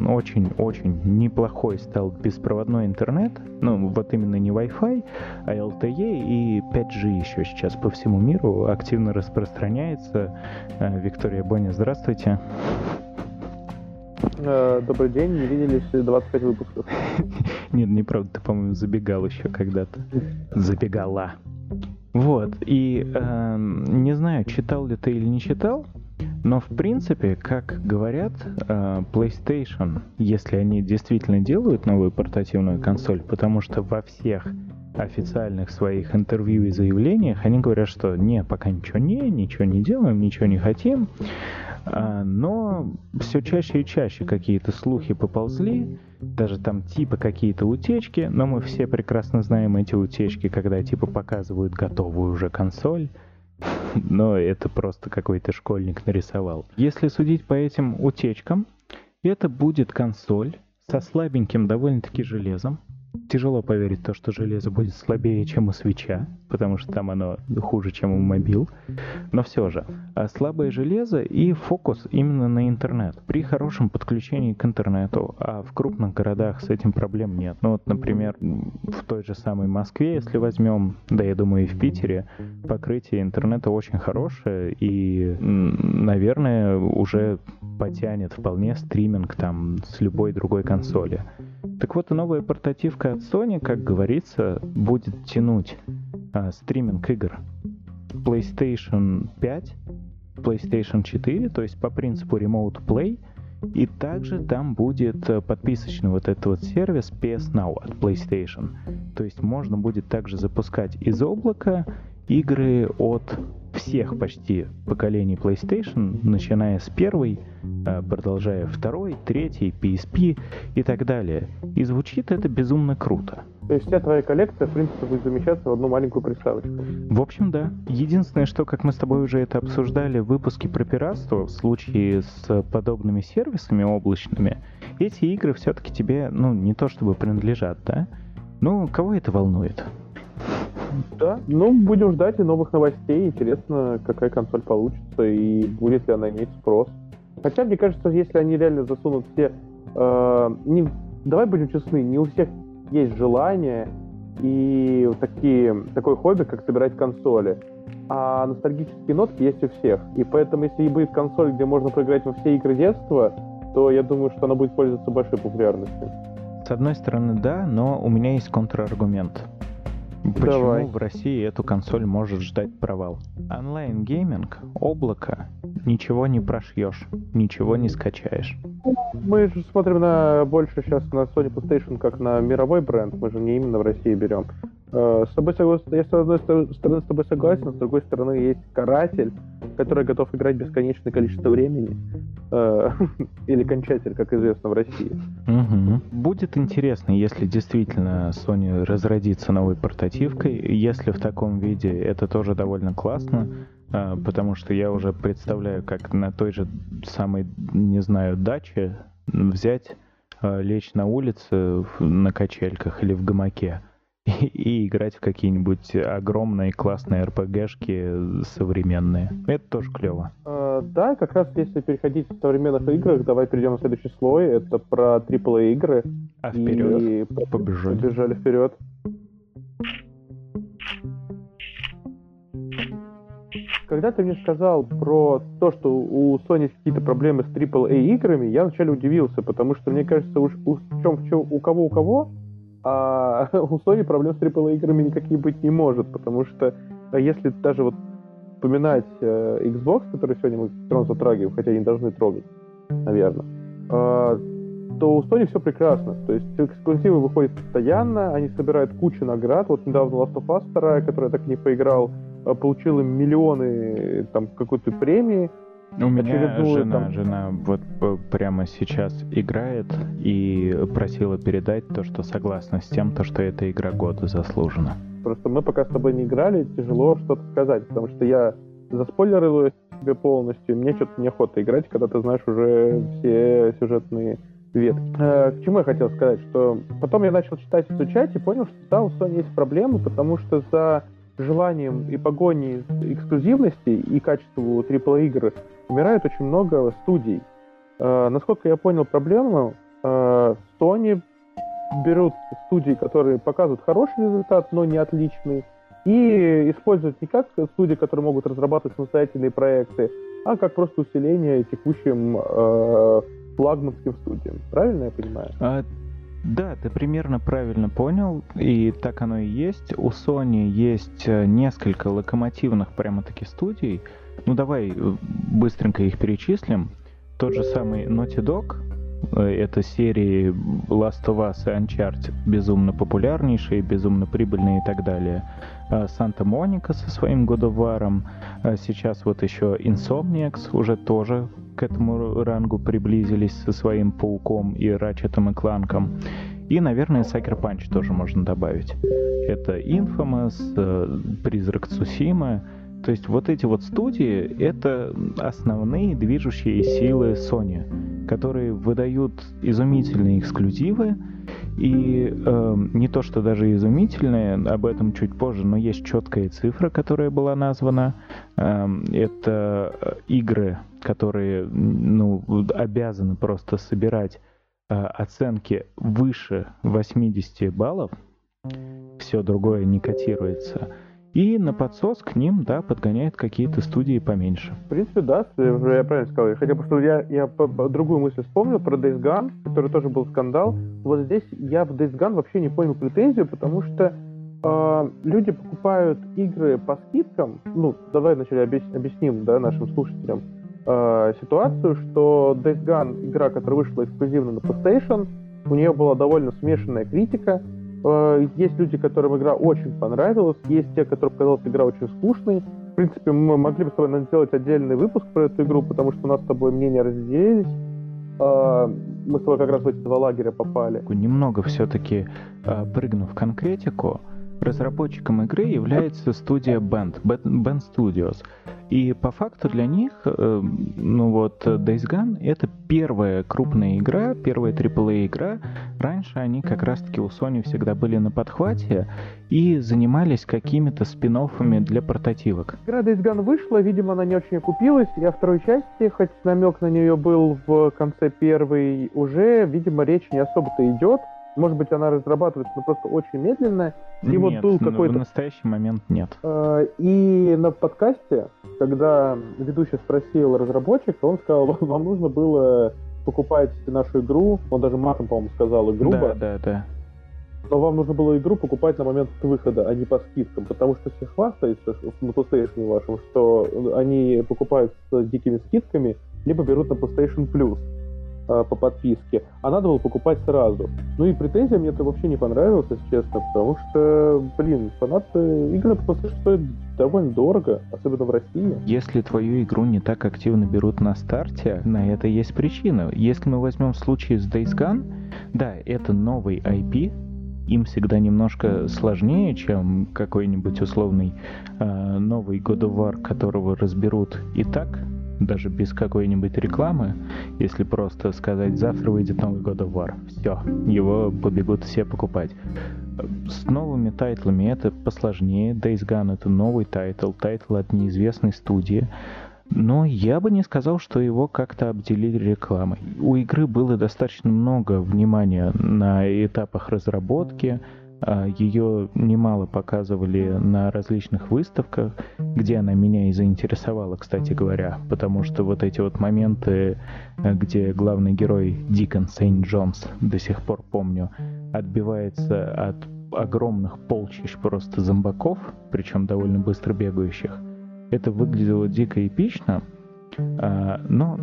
очень-очень неплохой стал беспроводной интернет, ну вот именно не Wi-Fi, а LTE и 5G еще сейчас по всему миру активно распространяется. Э, Виктория Боня, здравствуйте. Э, Добрый день, не виделись 25 выпусков. Нет, неправда, ты, по-моему, забегал еще когда-то. Забегала. Вот, и эм, не знаю, читал ли ты или не читал, но в принципе, как говорят, э, PlayStation, если они действительно делают новую портативную консоль, потому что во всех официальных своих интервью и заявлениях они говорят, что не, пока ничего не, ничего не делаем, ничего не хотим, А, но все чаще и чаще какие-то слухи поползли, даже там типа какие-то утечки, но мы все прекрасно знаем эти утечки, когда типа показывают готовую уже консоль, но это просто какой-то школьник нарисовал. Если судить по этим утечкам, это будет консоль со слабеньким довольно-таки железом. Тяжело поверить в то, что железо будет слабее, чем у свеча, потому что там оно хуже, чем у мобил. Но все же, а слабое железо и фокус именно на интернет. При хорошем подключении к интернету, а в крупных городах с этим проблем нет. Ну вот, например, в той же самой Москве, если возьмем, да я думаю и в Питере, покрытие интернета очень хорошее и, наверное, уже потянет вполне стриминг там с любой другой консоли. Так вот, новая портативка от Sony, как говорится, будет тянуть а, стриминг игр PlayStation 5, PlayStation 4, то есть по принципу Remote Play, и также там будет э, подписочный вот этот вот сервис PS Now от PlayStation. То есть можно будет также запускать из облака игры от всех почти поколений PlayStation, начиная с первой, э, продолжая второй, третий, PSP и так далее. И звучит это безумно круто. То есть вся твоя коллекция, в принципе, будет замещаться в одну маленькую приставочку. В общем, да. Единственное, что, как мы с тобой уже это обсуждали в выпуске про пиратство, в случае с подобными сервисами облачными, эти игры все-таки тебе, ну, не то чтобы принадлежат, да? Ну, кого это волнует? Да, ну, будем ждать и новых новостей. Интересно, какая консоль получится и будет ли она иметь спрос. Хотя, мне кажется, если они реально засунут все... Э, не, давай будем честны, не у всех есть желание и такие, такое хобби, как собирать консоли. А ностальгические нотки есть у всех. И поэтому, если и будет консоль, где можно проиграть во все игры детства, то я думаю, что она будет пользоваться большой популярностью. С одной стороны, да, но у меня есть контраргумент. Почему Давай. в России эту консоль может ждать провал? Онлайн-гейминг, облако, ничего не прошьешь, ничего не скачаешь. Мы же смотрим на больше сейчас на Sony PlayStation как на мировой бренд, мы же не именно в России берем. Э, С тобой согласен, я с одной стороны с тобой согласен, с другой стороны есть каратель, который готов играть бесконечное количество времени. Э, Или кончатель, как известно в России. Мгм. Будет интересно, если действительно Sony разродится новой портативкой. Если в таком виде, это тоже довольно классно, а, потому что я уже представляю, как на той же самой, не знаю, даче взять, лечь на улице на качельках или в гамаке и, и играть в какие-нибудь огромные классные РПГшки современные. Это тоже клево. Э, Да, как раз если переходить в современных играх, давай перейдем на следующий слой. Это про AAA игры. А вперед. И Побежали. побежали вперед. Когда ты мне сказал про то, что у Sony есть какие-то проблемы с AAA играми, я вначале удивился, потому что мне кажется, уж у, в чем, в чем- у кого у кого, а у Sony проблем с AAA играми никаких быть не может, потому что а если даже вот вспоминать э, Xbox, который сегодня мы равно затрагиваем, хотя не должны трогать, наверное, а, то у Sony все прекрасно. То есть эксклюзивы выходят постоянно, они собирают кучу наград. Вот недавно Last of Us 2, которая так и не поиграл, а, получила миллионы э, там какой-то премии. У меня очередную, жена, там- жена вот прямо сейчас играет и просила передать то, что согласна с тем, то, что эта игра года заслужена. Просто мы пока с тобой не играли, тяжело что-то сказать, потому что я заспойлерил тебе полностью, и мне что-то неохота играть, когда ты знаешь уже все сюжетные ветки. Э, К чему я хотел сказать, что потом я начал читать, изучать и понял, что да, у Sony есть проблемы, потому что за желанием и погоней эксклюзивности и качеству AAA игр умирает очень много студий. Э, Насколько я понял проблему, э, Sony берут студии, которые показывают хороший результат, но не отличный, и используют не как студии, которые могут разрабатывать самостоятельные проекты, а как просто усиление текущим э, флагманским студиям. Правильно я понимаю? А, да, ты примерно правильно понял, и так оно и есть. У Sony есть э, несколько локомотивных прямо-таки студий. Ну давай э, быстренько их перечислим. Тот же самый Naughty Dog, э, это серии Last of Us и Uncharted, безумно популярнейшие, безумно прибыльные и так далее. А Санта Моника со своим God of War, а сейчас вот еще Insomniacs уже тоже к этому рангу приблизились со своим Пауком и Рачетом и Кланком. И, наверное, Sucker Punch тоже можно добавить. Это Infamous, э, Призрак Цусима. То есть вот эти вот студии — это основные движущие силы Sony, которые выдают изумительные эксклюзивы, и э, не то, что даже изумительные, об этом чуть позже, но есть четкая цифра, которая была названа. Эм, это э, игры, которые ну, обязаны просто собирать э, оценки выше 80 баллов. Все другое не котируется. И на подсос к ним, да, подгоняют какие-то студии поменьше. В принципе, да, я правильно сказал. Хотя просто я, я по- другую мысль вспомнил про Days Gone, который тоже был скандал. Вот здесь я в Days Gone вообще не понял претензию, потому что э, люди покупают игры по скидкам. Ну, давай вначале объяс- объясним да, нашим слушателям э, ситуацию, что Days Gone, игра, которая вышла эксклюзивно на PlayStation, у нее была довольно смешанная критика, есть люди, которым игра очень понравилась, есть те, которым показалась игра очень скучной. В принципе, мы могли бы с тобой сделать отдельный выпуск про эту игру, потому что у нас с тобой мнения разделились. Э, мы с тобой как раз в эти два лагеря попали. Немного все-таки э, прыгнув в конкретику, разработчиком игры является студия Band, Band Studios. И по факту для них, э, ну вот, Days Gone это первая крупная игра, первая AAA игра. Раньше они как раз-таки у Sony всегда были на подхвате и занимались какими-то спин для портативок. Игра Days Gone вышла, видимо, она не очень окупилась. Я второй части, хоть намек на нее был в конце первой, уже, видимо, речь не особо-то идет. Может быть, она разрабатывается, но просто очень медленно. И нет, вот был какой-то... в настоящий момент нет. А, и на подкасте, когда ведущий спросил разработчика, он сказал, вам нужно было покупать нашу игру, он даже матом, по-моему, сказал игру. Да, да, да. Но вам нужно было игру покупать на момент выхода, а не по скидкам, потому что все хвастаются на PlayStation вашем, что они покупают с дикими скидками, либо берут на PlayStation Plus. Э, по подписке, а надо было покупать сразу. Ну и претензия мне это вообще не понравилась, если честно, потому что, блин, фанаты игры по стоят довольно дорого, особенно в России. Если твою игру не так активно берут на старте, на это есть причина. Если мы возьмем случай с Days Gone, да, это новый IP, им всегда немножко сложнее, чем какой-нибудь условный э, новый God of War, которого разберут и так даже без какой-нибудь рекламы, если просто сказать, завтра выйдет новый God of War, все, его побегут все покупать. С новыми тайтлами это посложнее. Days Gone это новый тайтл, тайтл от неизвестной студии. Но я бы не сказал, что его как-то обделили рекламой. У игры было достаточно много внимания на этапах разработки, а, Ее немало показывали на различных выставках, где она меня и заинтересовала, кстати говоря, потому что вот эти вот моменты, э, где главный герой Дикон Сейнт Джонс, до сих пор помню, отбивается от огромных полчищ просто зомбаков, причем довольно быстро бегающих. Это выглядело дико эпично, а, но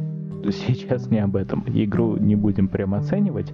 сейчас не об этом. Игру не будем прям оценивать.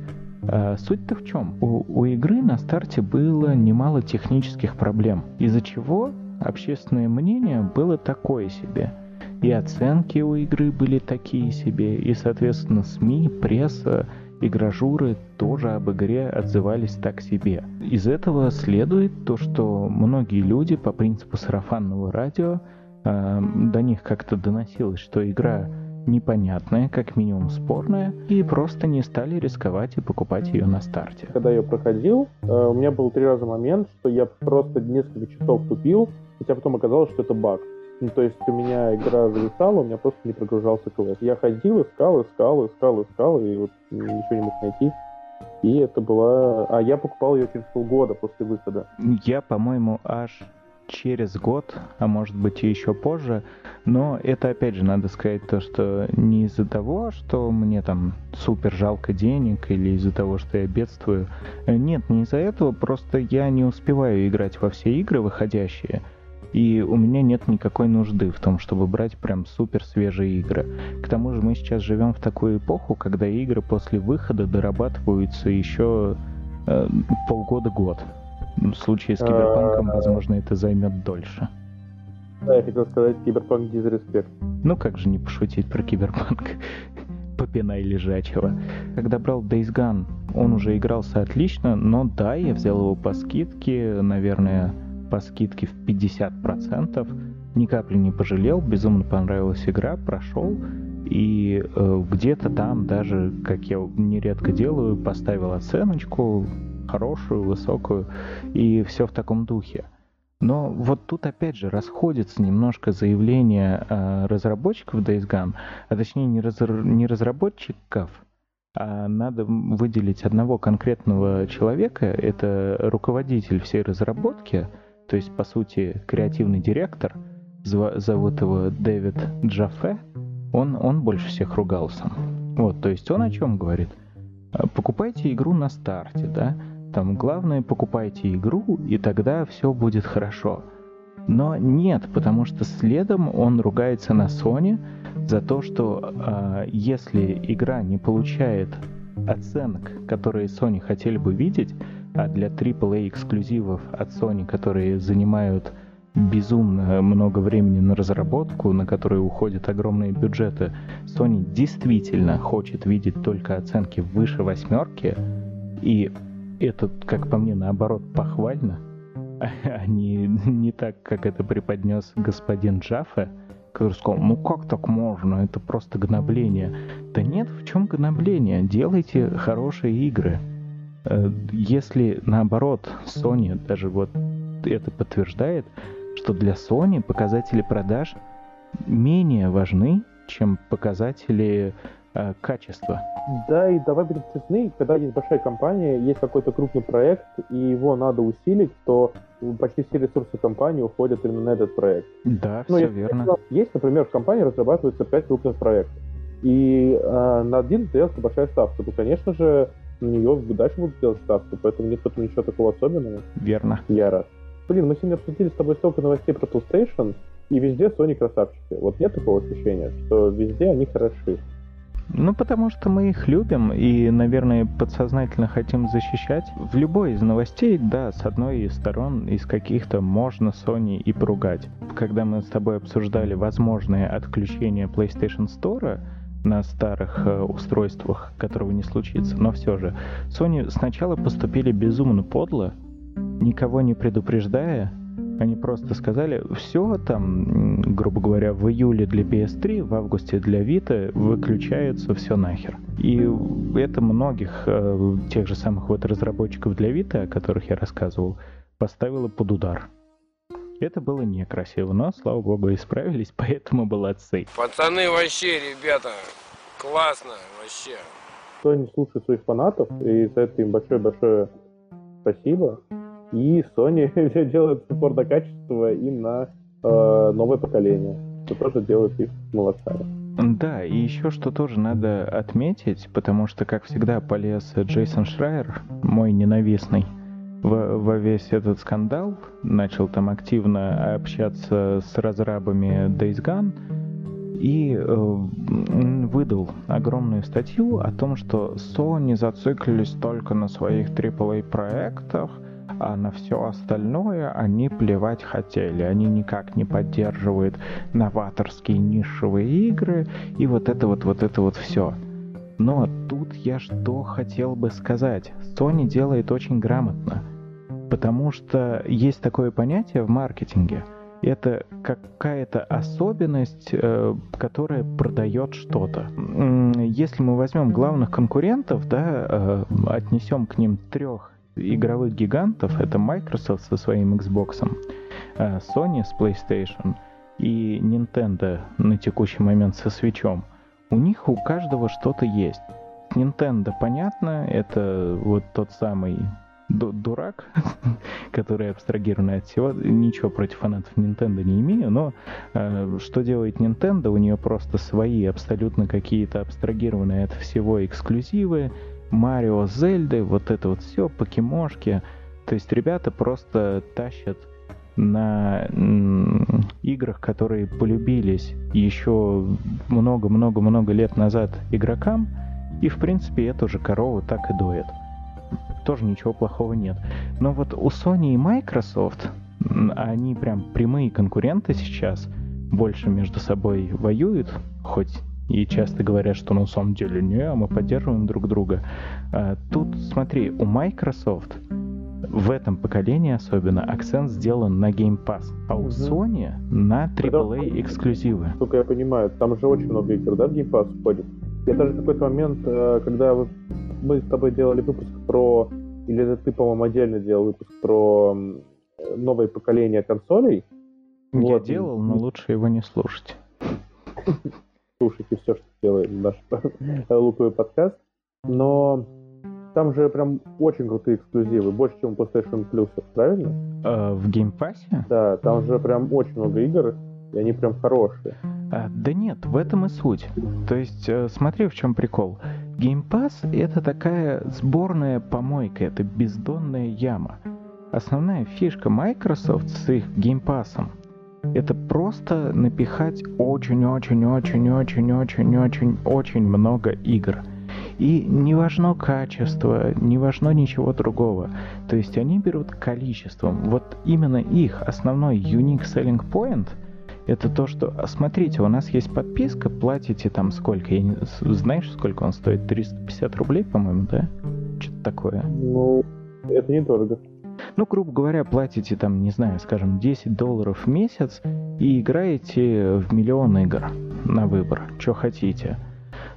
А, суть-то в чем? У, у игры на старте было немало технических проблем, из-за чего общественное мнение было такое себе. И оценки у игры были такие себе, и, соответственно, СМИ, пресса и гражуры тоже об игре отзывались так себе. Из этого следует то, что многие люди по принципу сарафанного радио э, до них как-то доносилось, что игра непонятная, как минимум спорная, и просто не стали рисковать и покупать ее на старте. Когда я проходил, э, у меня был три раза момент, что я просто несколько часов тупил, хотя потом оказалось, что это баг. Ну, то есть у меня игра зависала, у меня просто не прогружался квест. Я ходил, искал, искал, искал, искал, и вот ничего не мог найти. И это была... А я покупал ее через полгода после выхода. Я, по-моему, аж через год, а может быть и еще позже. Но это опять же надо сказать то, что не из-за того, что мне там супер жалко денег или из-за того, что я бедствую. Нет, не из-за этого, просто я не успеваю играть во все игры выходящие. И у меня нет никакой нужды в том, чтобы брать прям супер свежие игры. К тому же мы сейчас живем в такую эпоху, когда игры после выхода дорабатываются еще э, полгода-год. В случае с Киберпанком, возможно, это займет дольше. Да, я хотел сказать Киберпанк disrespect. Ну как же не пошутить про Киберпанк? Попинай лежачего. Когда брал Days Gone, он уже игрался отлично, но да, я взял его по скидке, наверное, по скидке в 50%. Ни капли не пожалел, безумно понравилась игра, прошел. И э, где-то там даже, как я нередко делаю, поставил оценочку, хорошую, высокую, и все в таком духе. Но вот тут опять же расходится немножко заявление э, разработчиков Days Gone, а точнее не, раз, не разработчиков, а надо выделить одного конкретного человека, это руководитель всей разработки, то есть, по сути, креативный директор, зовут его Дэвид Джаффе, он, он больше всех ругался. Вот, то есть он о чем говорит? Покупайте игру на старте, да, там главное покупайте игру, и тогда все будет хорошо. Но нет, потому что следом он ругается на Sony за то, что э, если игра не получает оценок, которые Sony хотели бы видеть, А для AAA эксклюзивов от Sony, которые занимают безумно много времени на разработку, на которые уходят огромные бюджеты, Sony действительно хочет видеть только оценки выше восьмерки, и это, как по мне, наоборот, похвально, а не, не так, как это преподнес господин Джаффе, который сказал, ну как так можно, это просто гнобление. Да нет, в чем гнобление? Делайте хорошие игры. Э, если наоборот, Sony даже вот это подтверждает, что для Sony показатели продаж менее важны, чем показатели э, качества. Да, и давай будем честны, когда есть большая компания, есть какой-то крупный проект, и его надо усилить, то почти все ресурсы компании уходят именно на этот проект. Да, ну, все верно. Есть, например, в компании разрабатывается 5 крупных проектов, и э, на один делается большая ставка, то, конечно же, на нее дальше будут делать ставку, поэтому нет в этом ничего такого особенного. Верно. Я рад. Блин, мы сегодня обсудили с тобой столько новостей про PlayStation, и везде Sony красавчики. Вот нет такого ощущения, что везде они хороши. Ну, потому что мы их любим и, наверное, подсознательно хотим защищать. В любой из новостей, да, с одной из сторон, из каких-то можно Sony и поругать. Когда мы с тобой обсуждали возможное отключение PlayStation Store, на старых э, устройствах, которого не случится. Но все же, Sony сначала поступили безумно подло, никого не предупреждая, они просто сказали, все там, грубо говоря, в июле для PS3, в августе для Vita выключается все нахер. И это многих э, тех же самых вот разработчиков для Vita, о которых я рассказывал, поставило под удар. Это было некрасиво, но, слава богу, исправились, поэтому молодцы. Пацаны вообще, ребята, классно вообще. Кто не слушает своих фанатов, и за это им большое-большое спасибо. И Sony делает упор на качество и на э, новое поколение, что тоже делает их молодцами. Да, и еще что тоже надо отметить, потому что, как всегда, полез Джейсон Шрайер, мой ненавистный, во, весь этот скандал, начал там активно общаться с разрабами Days Gone, и э, выдал огромную статью о том, что Sony зациклились только на своих AAA проектах, а на все остальное они плевать хотели. Они никак не поддерживают новаторские нишевые игры и вот это вот, вот это вот все. Но тут я что хотел бы сказать. Sony делает очень грамотно. Потому что есть такое понятие в маркетинге. Это какая-то особенность, э, которая продает что-то. Если мы возьмем главных конкурентов, да, э, отнесем к ним трех игровых гигантов это Microsoft со своим Xbox, э, Sony с PlayStation и Nintendo на текущий момент со Switch. У них у каждого что-то есть. Nintendo, понятно, это вот тот самый дурак, который абстрагированный от всего. Ничего против фанатов Nintendo не имею, но э, что делает Nintendo? У нее просто свои абсолютно какие-то абстрагированные от всего эксклюзивы, Марио, Зельды, вот это вот все, покемошки. То есть ребята просто тащат на играх, которые полюбились еще много-много-много лет назад игрокам, и в принципе эту же корову так и дует. Тоже ничего плохого нет. Но вот у Sony и Microsoft, они прям прямые конкуренты сейчас, больше между собой воюют, хоть и часто говорят, что на самом деле не, а мы поддерживаем друг друга. А, тут, смотри, у Microsoft в этом поколении особенно акцент сделан на Game Pass, а у Sony на AAA эксклюзивы. Только я понимаю, там же очень много игр, да, в Game Pass входит. Я даже в какой-то момент, э, когда мы с тобой делали выпуск про, или это ты, по-моему, отдельно делал выпуск про новое поколение консолей. Я вот. делал, но лучше его не слушать. слушайте все, что делает наш луковый подкаст. Но там же прям очень крутые эксклюзивы, больше, чем у PlayStation Plus, правильно? А, в Game Pass? Да, там же прям очень много игр, и они прям хорошие. А, да нет, в этом и суть. То есть, э, смотри, в чем прикол. Game Pass — это такая сборная помойка, это бездонная яма. Основная фишка Microsoft с их Game Pass это просто напихать очень-очень-очень-очень-очень-очень-очень много игр. И не важно качество, не важно ничего другого. То есть они берут количеством. Вот именно их основной unique selling point – это то, что, смотрите, у нас есть подписка, платите там сколько, я не, знаешь, сколько он стоит? 350 рублей, по-моему, да? Что-то такое. Ну, это недорого. Ну, грубо говоря, платите там, не знаю, скажем, 10 долларов в месяц и играете в миллион игр на выбор, что хотите.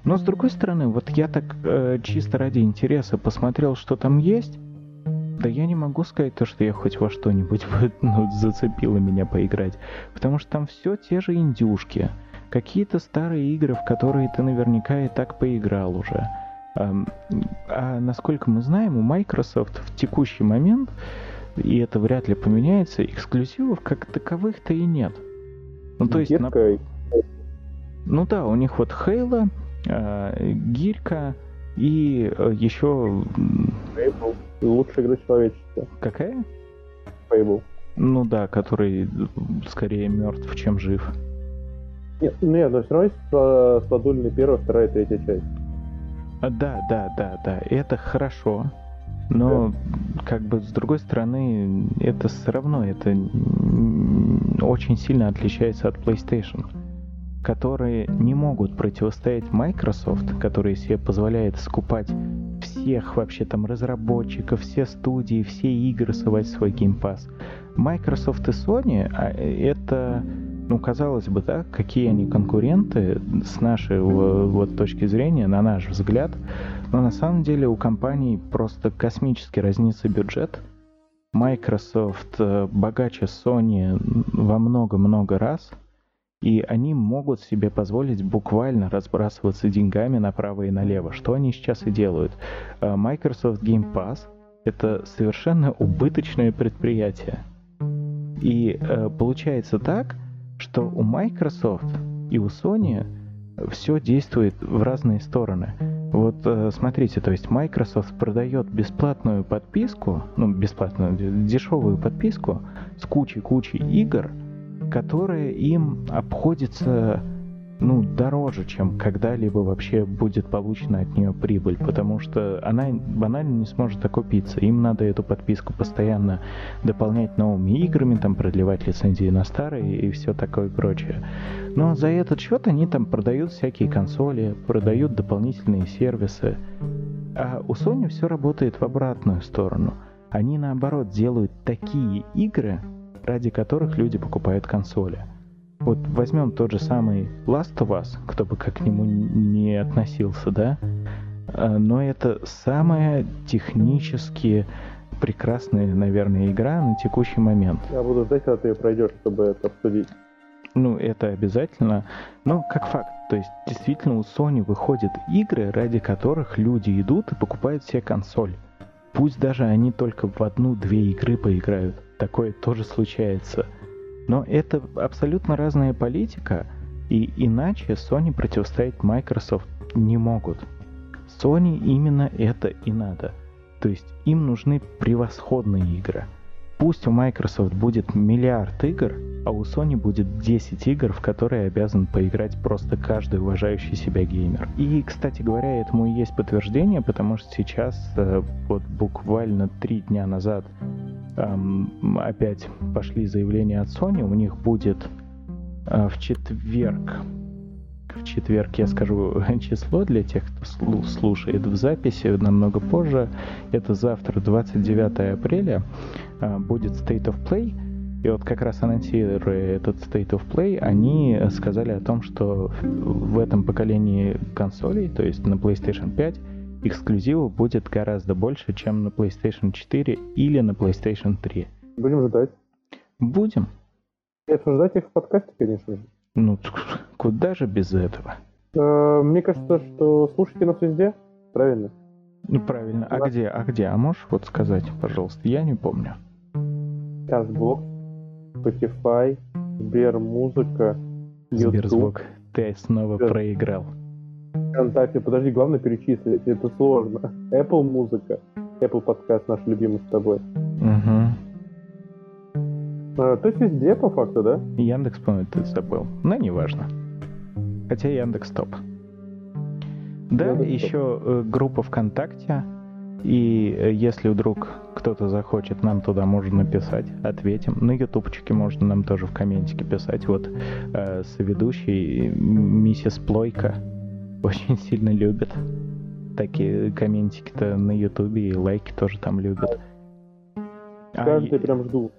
Но с другой стороны, вот я так э, чисто ради интереса посмотрел, что там есть. Да я не могу сказать то, что я хоть во что-нибудь ну, зацепило меня поиграть. Потому что там все те же индюшки. Какие-то старые игры, в которые ты наверняка и так поиграл уже. А насколько мы знаем, у Microsoft в текущий момент, и это вряд ли поменяется, эксклюзивов как таковых-то и нет. Ну, то есть... На... Ну да, у них вот Halo, э, Гирька и э, еще... Fable. Лучшая игра человечества. Какая? Fable. Ну да, который скорее мертв, чем жив. Нет, нет, но все равно есть Сладульный первая, вторая, третья часть. Да, да, да, да, это хорошо. Но, да. как бы, с другой стороны, это все равно, это очень сильно отличается от PlayStation, которые не могут противостоять Microsoft, который себе позволяет скупать всех вообще там разработчиков, все студии, все игры совать в свой Game Pass. Microsoft и Sony а, это ну, казалось бы, да, какие они конкуренты с нашей вот точки зрения, на наш взгляд, но на самом деле у компаний просто космически разнится бюджет. Microsoft э, богаче Sony во много-много раз, и они могут себе позволить буквально разбрасываться деньгами направо и налево, что они сейчас и делают. Э, Microsoft Game Pass — это совершенно убыточное предприятие. И э, получается так, что у Microsoft и у Sony все действует в разные стороны. Вот э, смотрите, то есть Microsoft продает бесплатную подписку, ну бесплатную, дешевую подписку с кучей-кучей игр, которые им обходятся ну, дороже, чем когда-либо вообще будет получена от нее прибыль, потому что она банально не сможет окупиться. Им надо эту подписку постоянно дополнять новыми играми, там продлевать лицензии на старые и все такое прочее. Но за этот счет они там продают всякие консоли, продают дополнительные сервисы. А у Sony все работает в обратную сторону. Они наоборот делают такие игры, ради которых люди покупают консоли. Вот возьмем тот же самый Last of Us, кто бы как к нему не относился, да? А, но это самая технически прекрасная, наверное, игра на текущий момент. Я буду ждать, когда ты ее пройдешь, чтобы это обсудить. Ну, это обязательно. Но как факт, то есть действительно у Sony выходят игры, ради которых люди идут и покупают себе консоль. Пусть даже они только в одну-две игры поиграют. Такое тоже случается. Но это абсолютно разная политика, и иначе Sony противостоять Microsoft не могут. Sony именно это и надо. То есть им нужны превосходные игры. Пусть у Microsoft будет миллиард игр, а у Sony будет 10 игр, в которые обязан поиграть просто каждый уважающий себя геймер. И, кстати говоря, этому и есть подтверждение, потому что сейчас, э, вот буквально три дня назад, опять пошли заявления от Sony, у них будет э, в четверг, в четверг я скажу число для тех, кто слушает в записи намного позже, это завтра, 29 апреля, будет State of Play, и вот как раз анонсируя этот State of Play, они сказали о том, что в этом поколении консолей, то есть на PlayStation 5, эксклюзивов будет гораздо больше, чем на PlayStation 4 или на PlayStation 3. Будем ждать. Будем. И обсуждать их в подкасте, конечно же. Ну, куда же без этого? Э, мне кажется, что слушайте нас везде, правильно? Ну, правильно. А да. где? А где? А можешь вот сказать, пожалуйста? Я не помню. Castbox, Spotify, Сбермузыка, YouTube. Сберзвук. Ты снова Сбер... проиграл. ВКонтакте, подожди, главное перечислить, это сложно. Apple музыка, Apple подкаст наш любимый с тобой. Угу. А, то есть везде, по факту, да? Яндекс, по-моему, ты забыл. Но неважно. Хотя Яндекс топ. Да, Да-да-да. еще э, группа ВКонтакте. И э, если вдруг кто-то захочет, нам туда можно написать, ответим. На ютубчике можно нам тоже в комментике писать. Вот э, соведущий миссис Плойка очень сильно любит такие комментики-то на ютубе и лайки тоже там любят. А, Каждый е- прям жду.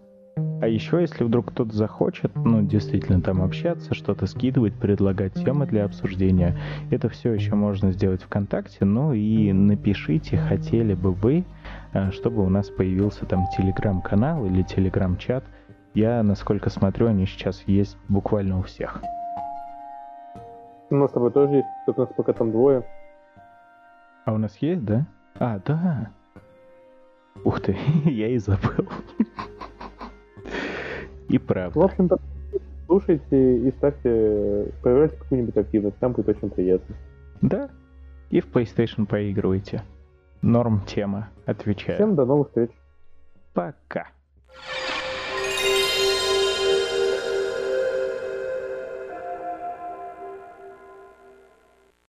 А еще, если вдруг кто-то захочет, ну, действительно там общаться, что-то скидывать, предлагать темы для обсуждения, это все еще можно сделать ВКонтакте. Ну и напишите, хотели бы вы, э, чтобы у нас появился там телеграм-канал или телеграм-чат. Я, насколько смотрю, они сейчас есть буквально у всех. У нас с тобой тоже есть, только у нас пока там двое. А у нас есть, да? А, да. Ух ты, я и забыл. И В правда. общем-то, слушайте и ставьте, проявляйте какую-нибудь активность, там будет очень приятно. Да. И в PlayStation поигрывайте. Норм тема, отвечаю. Всем до новых встреч. Пока.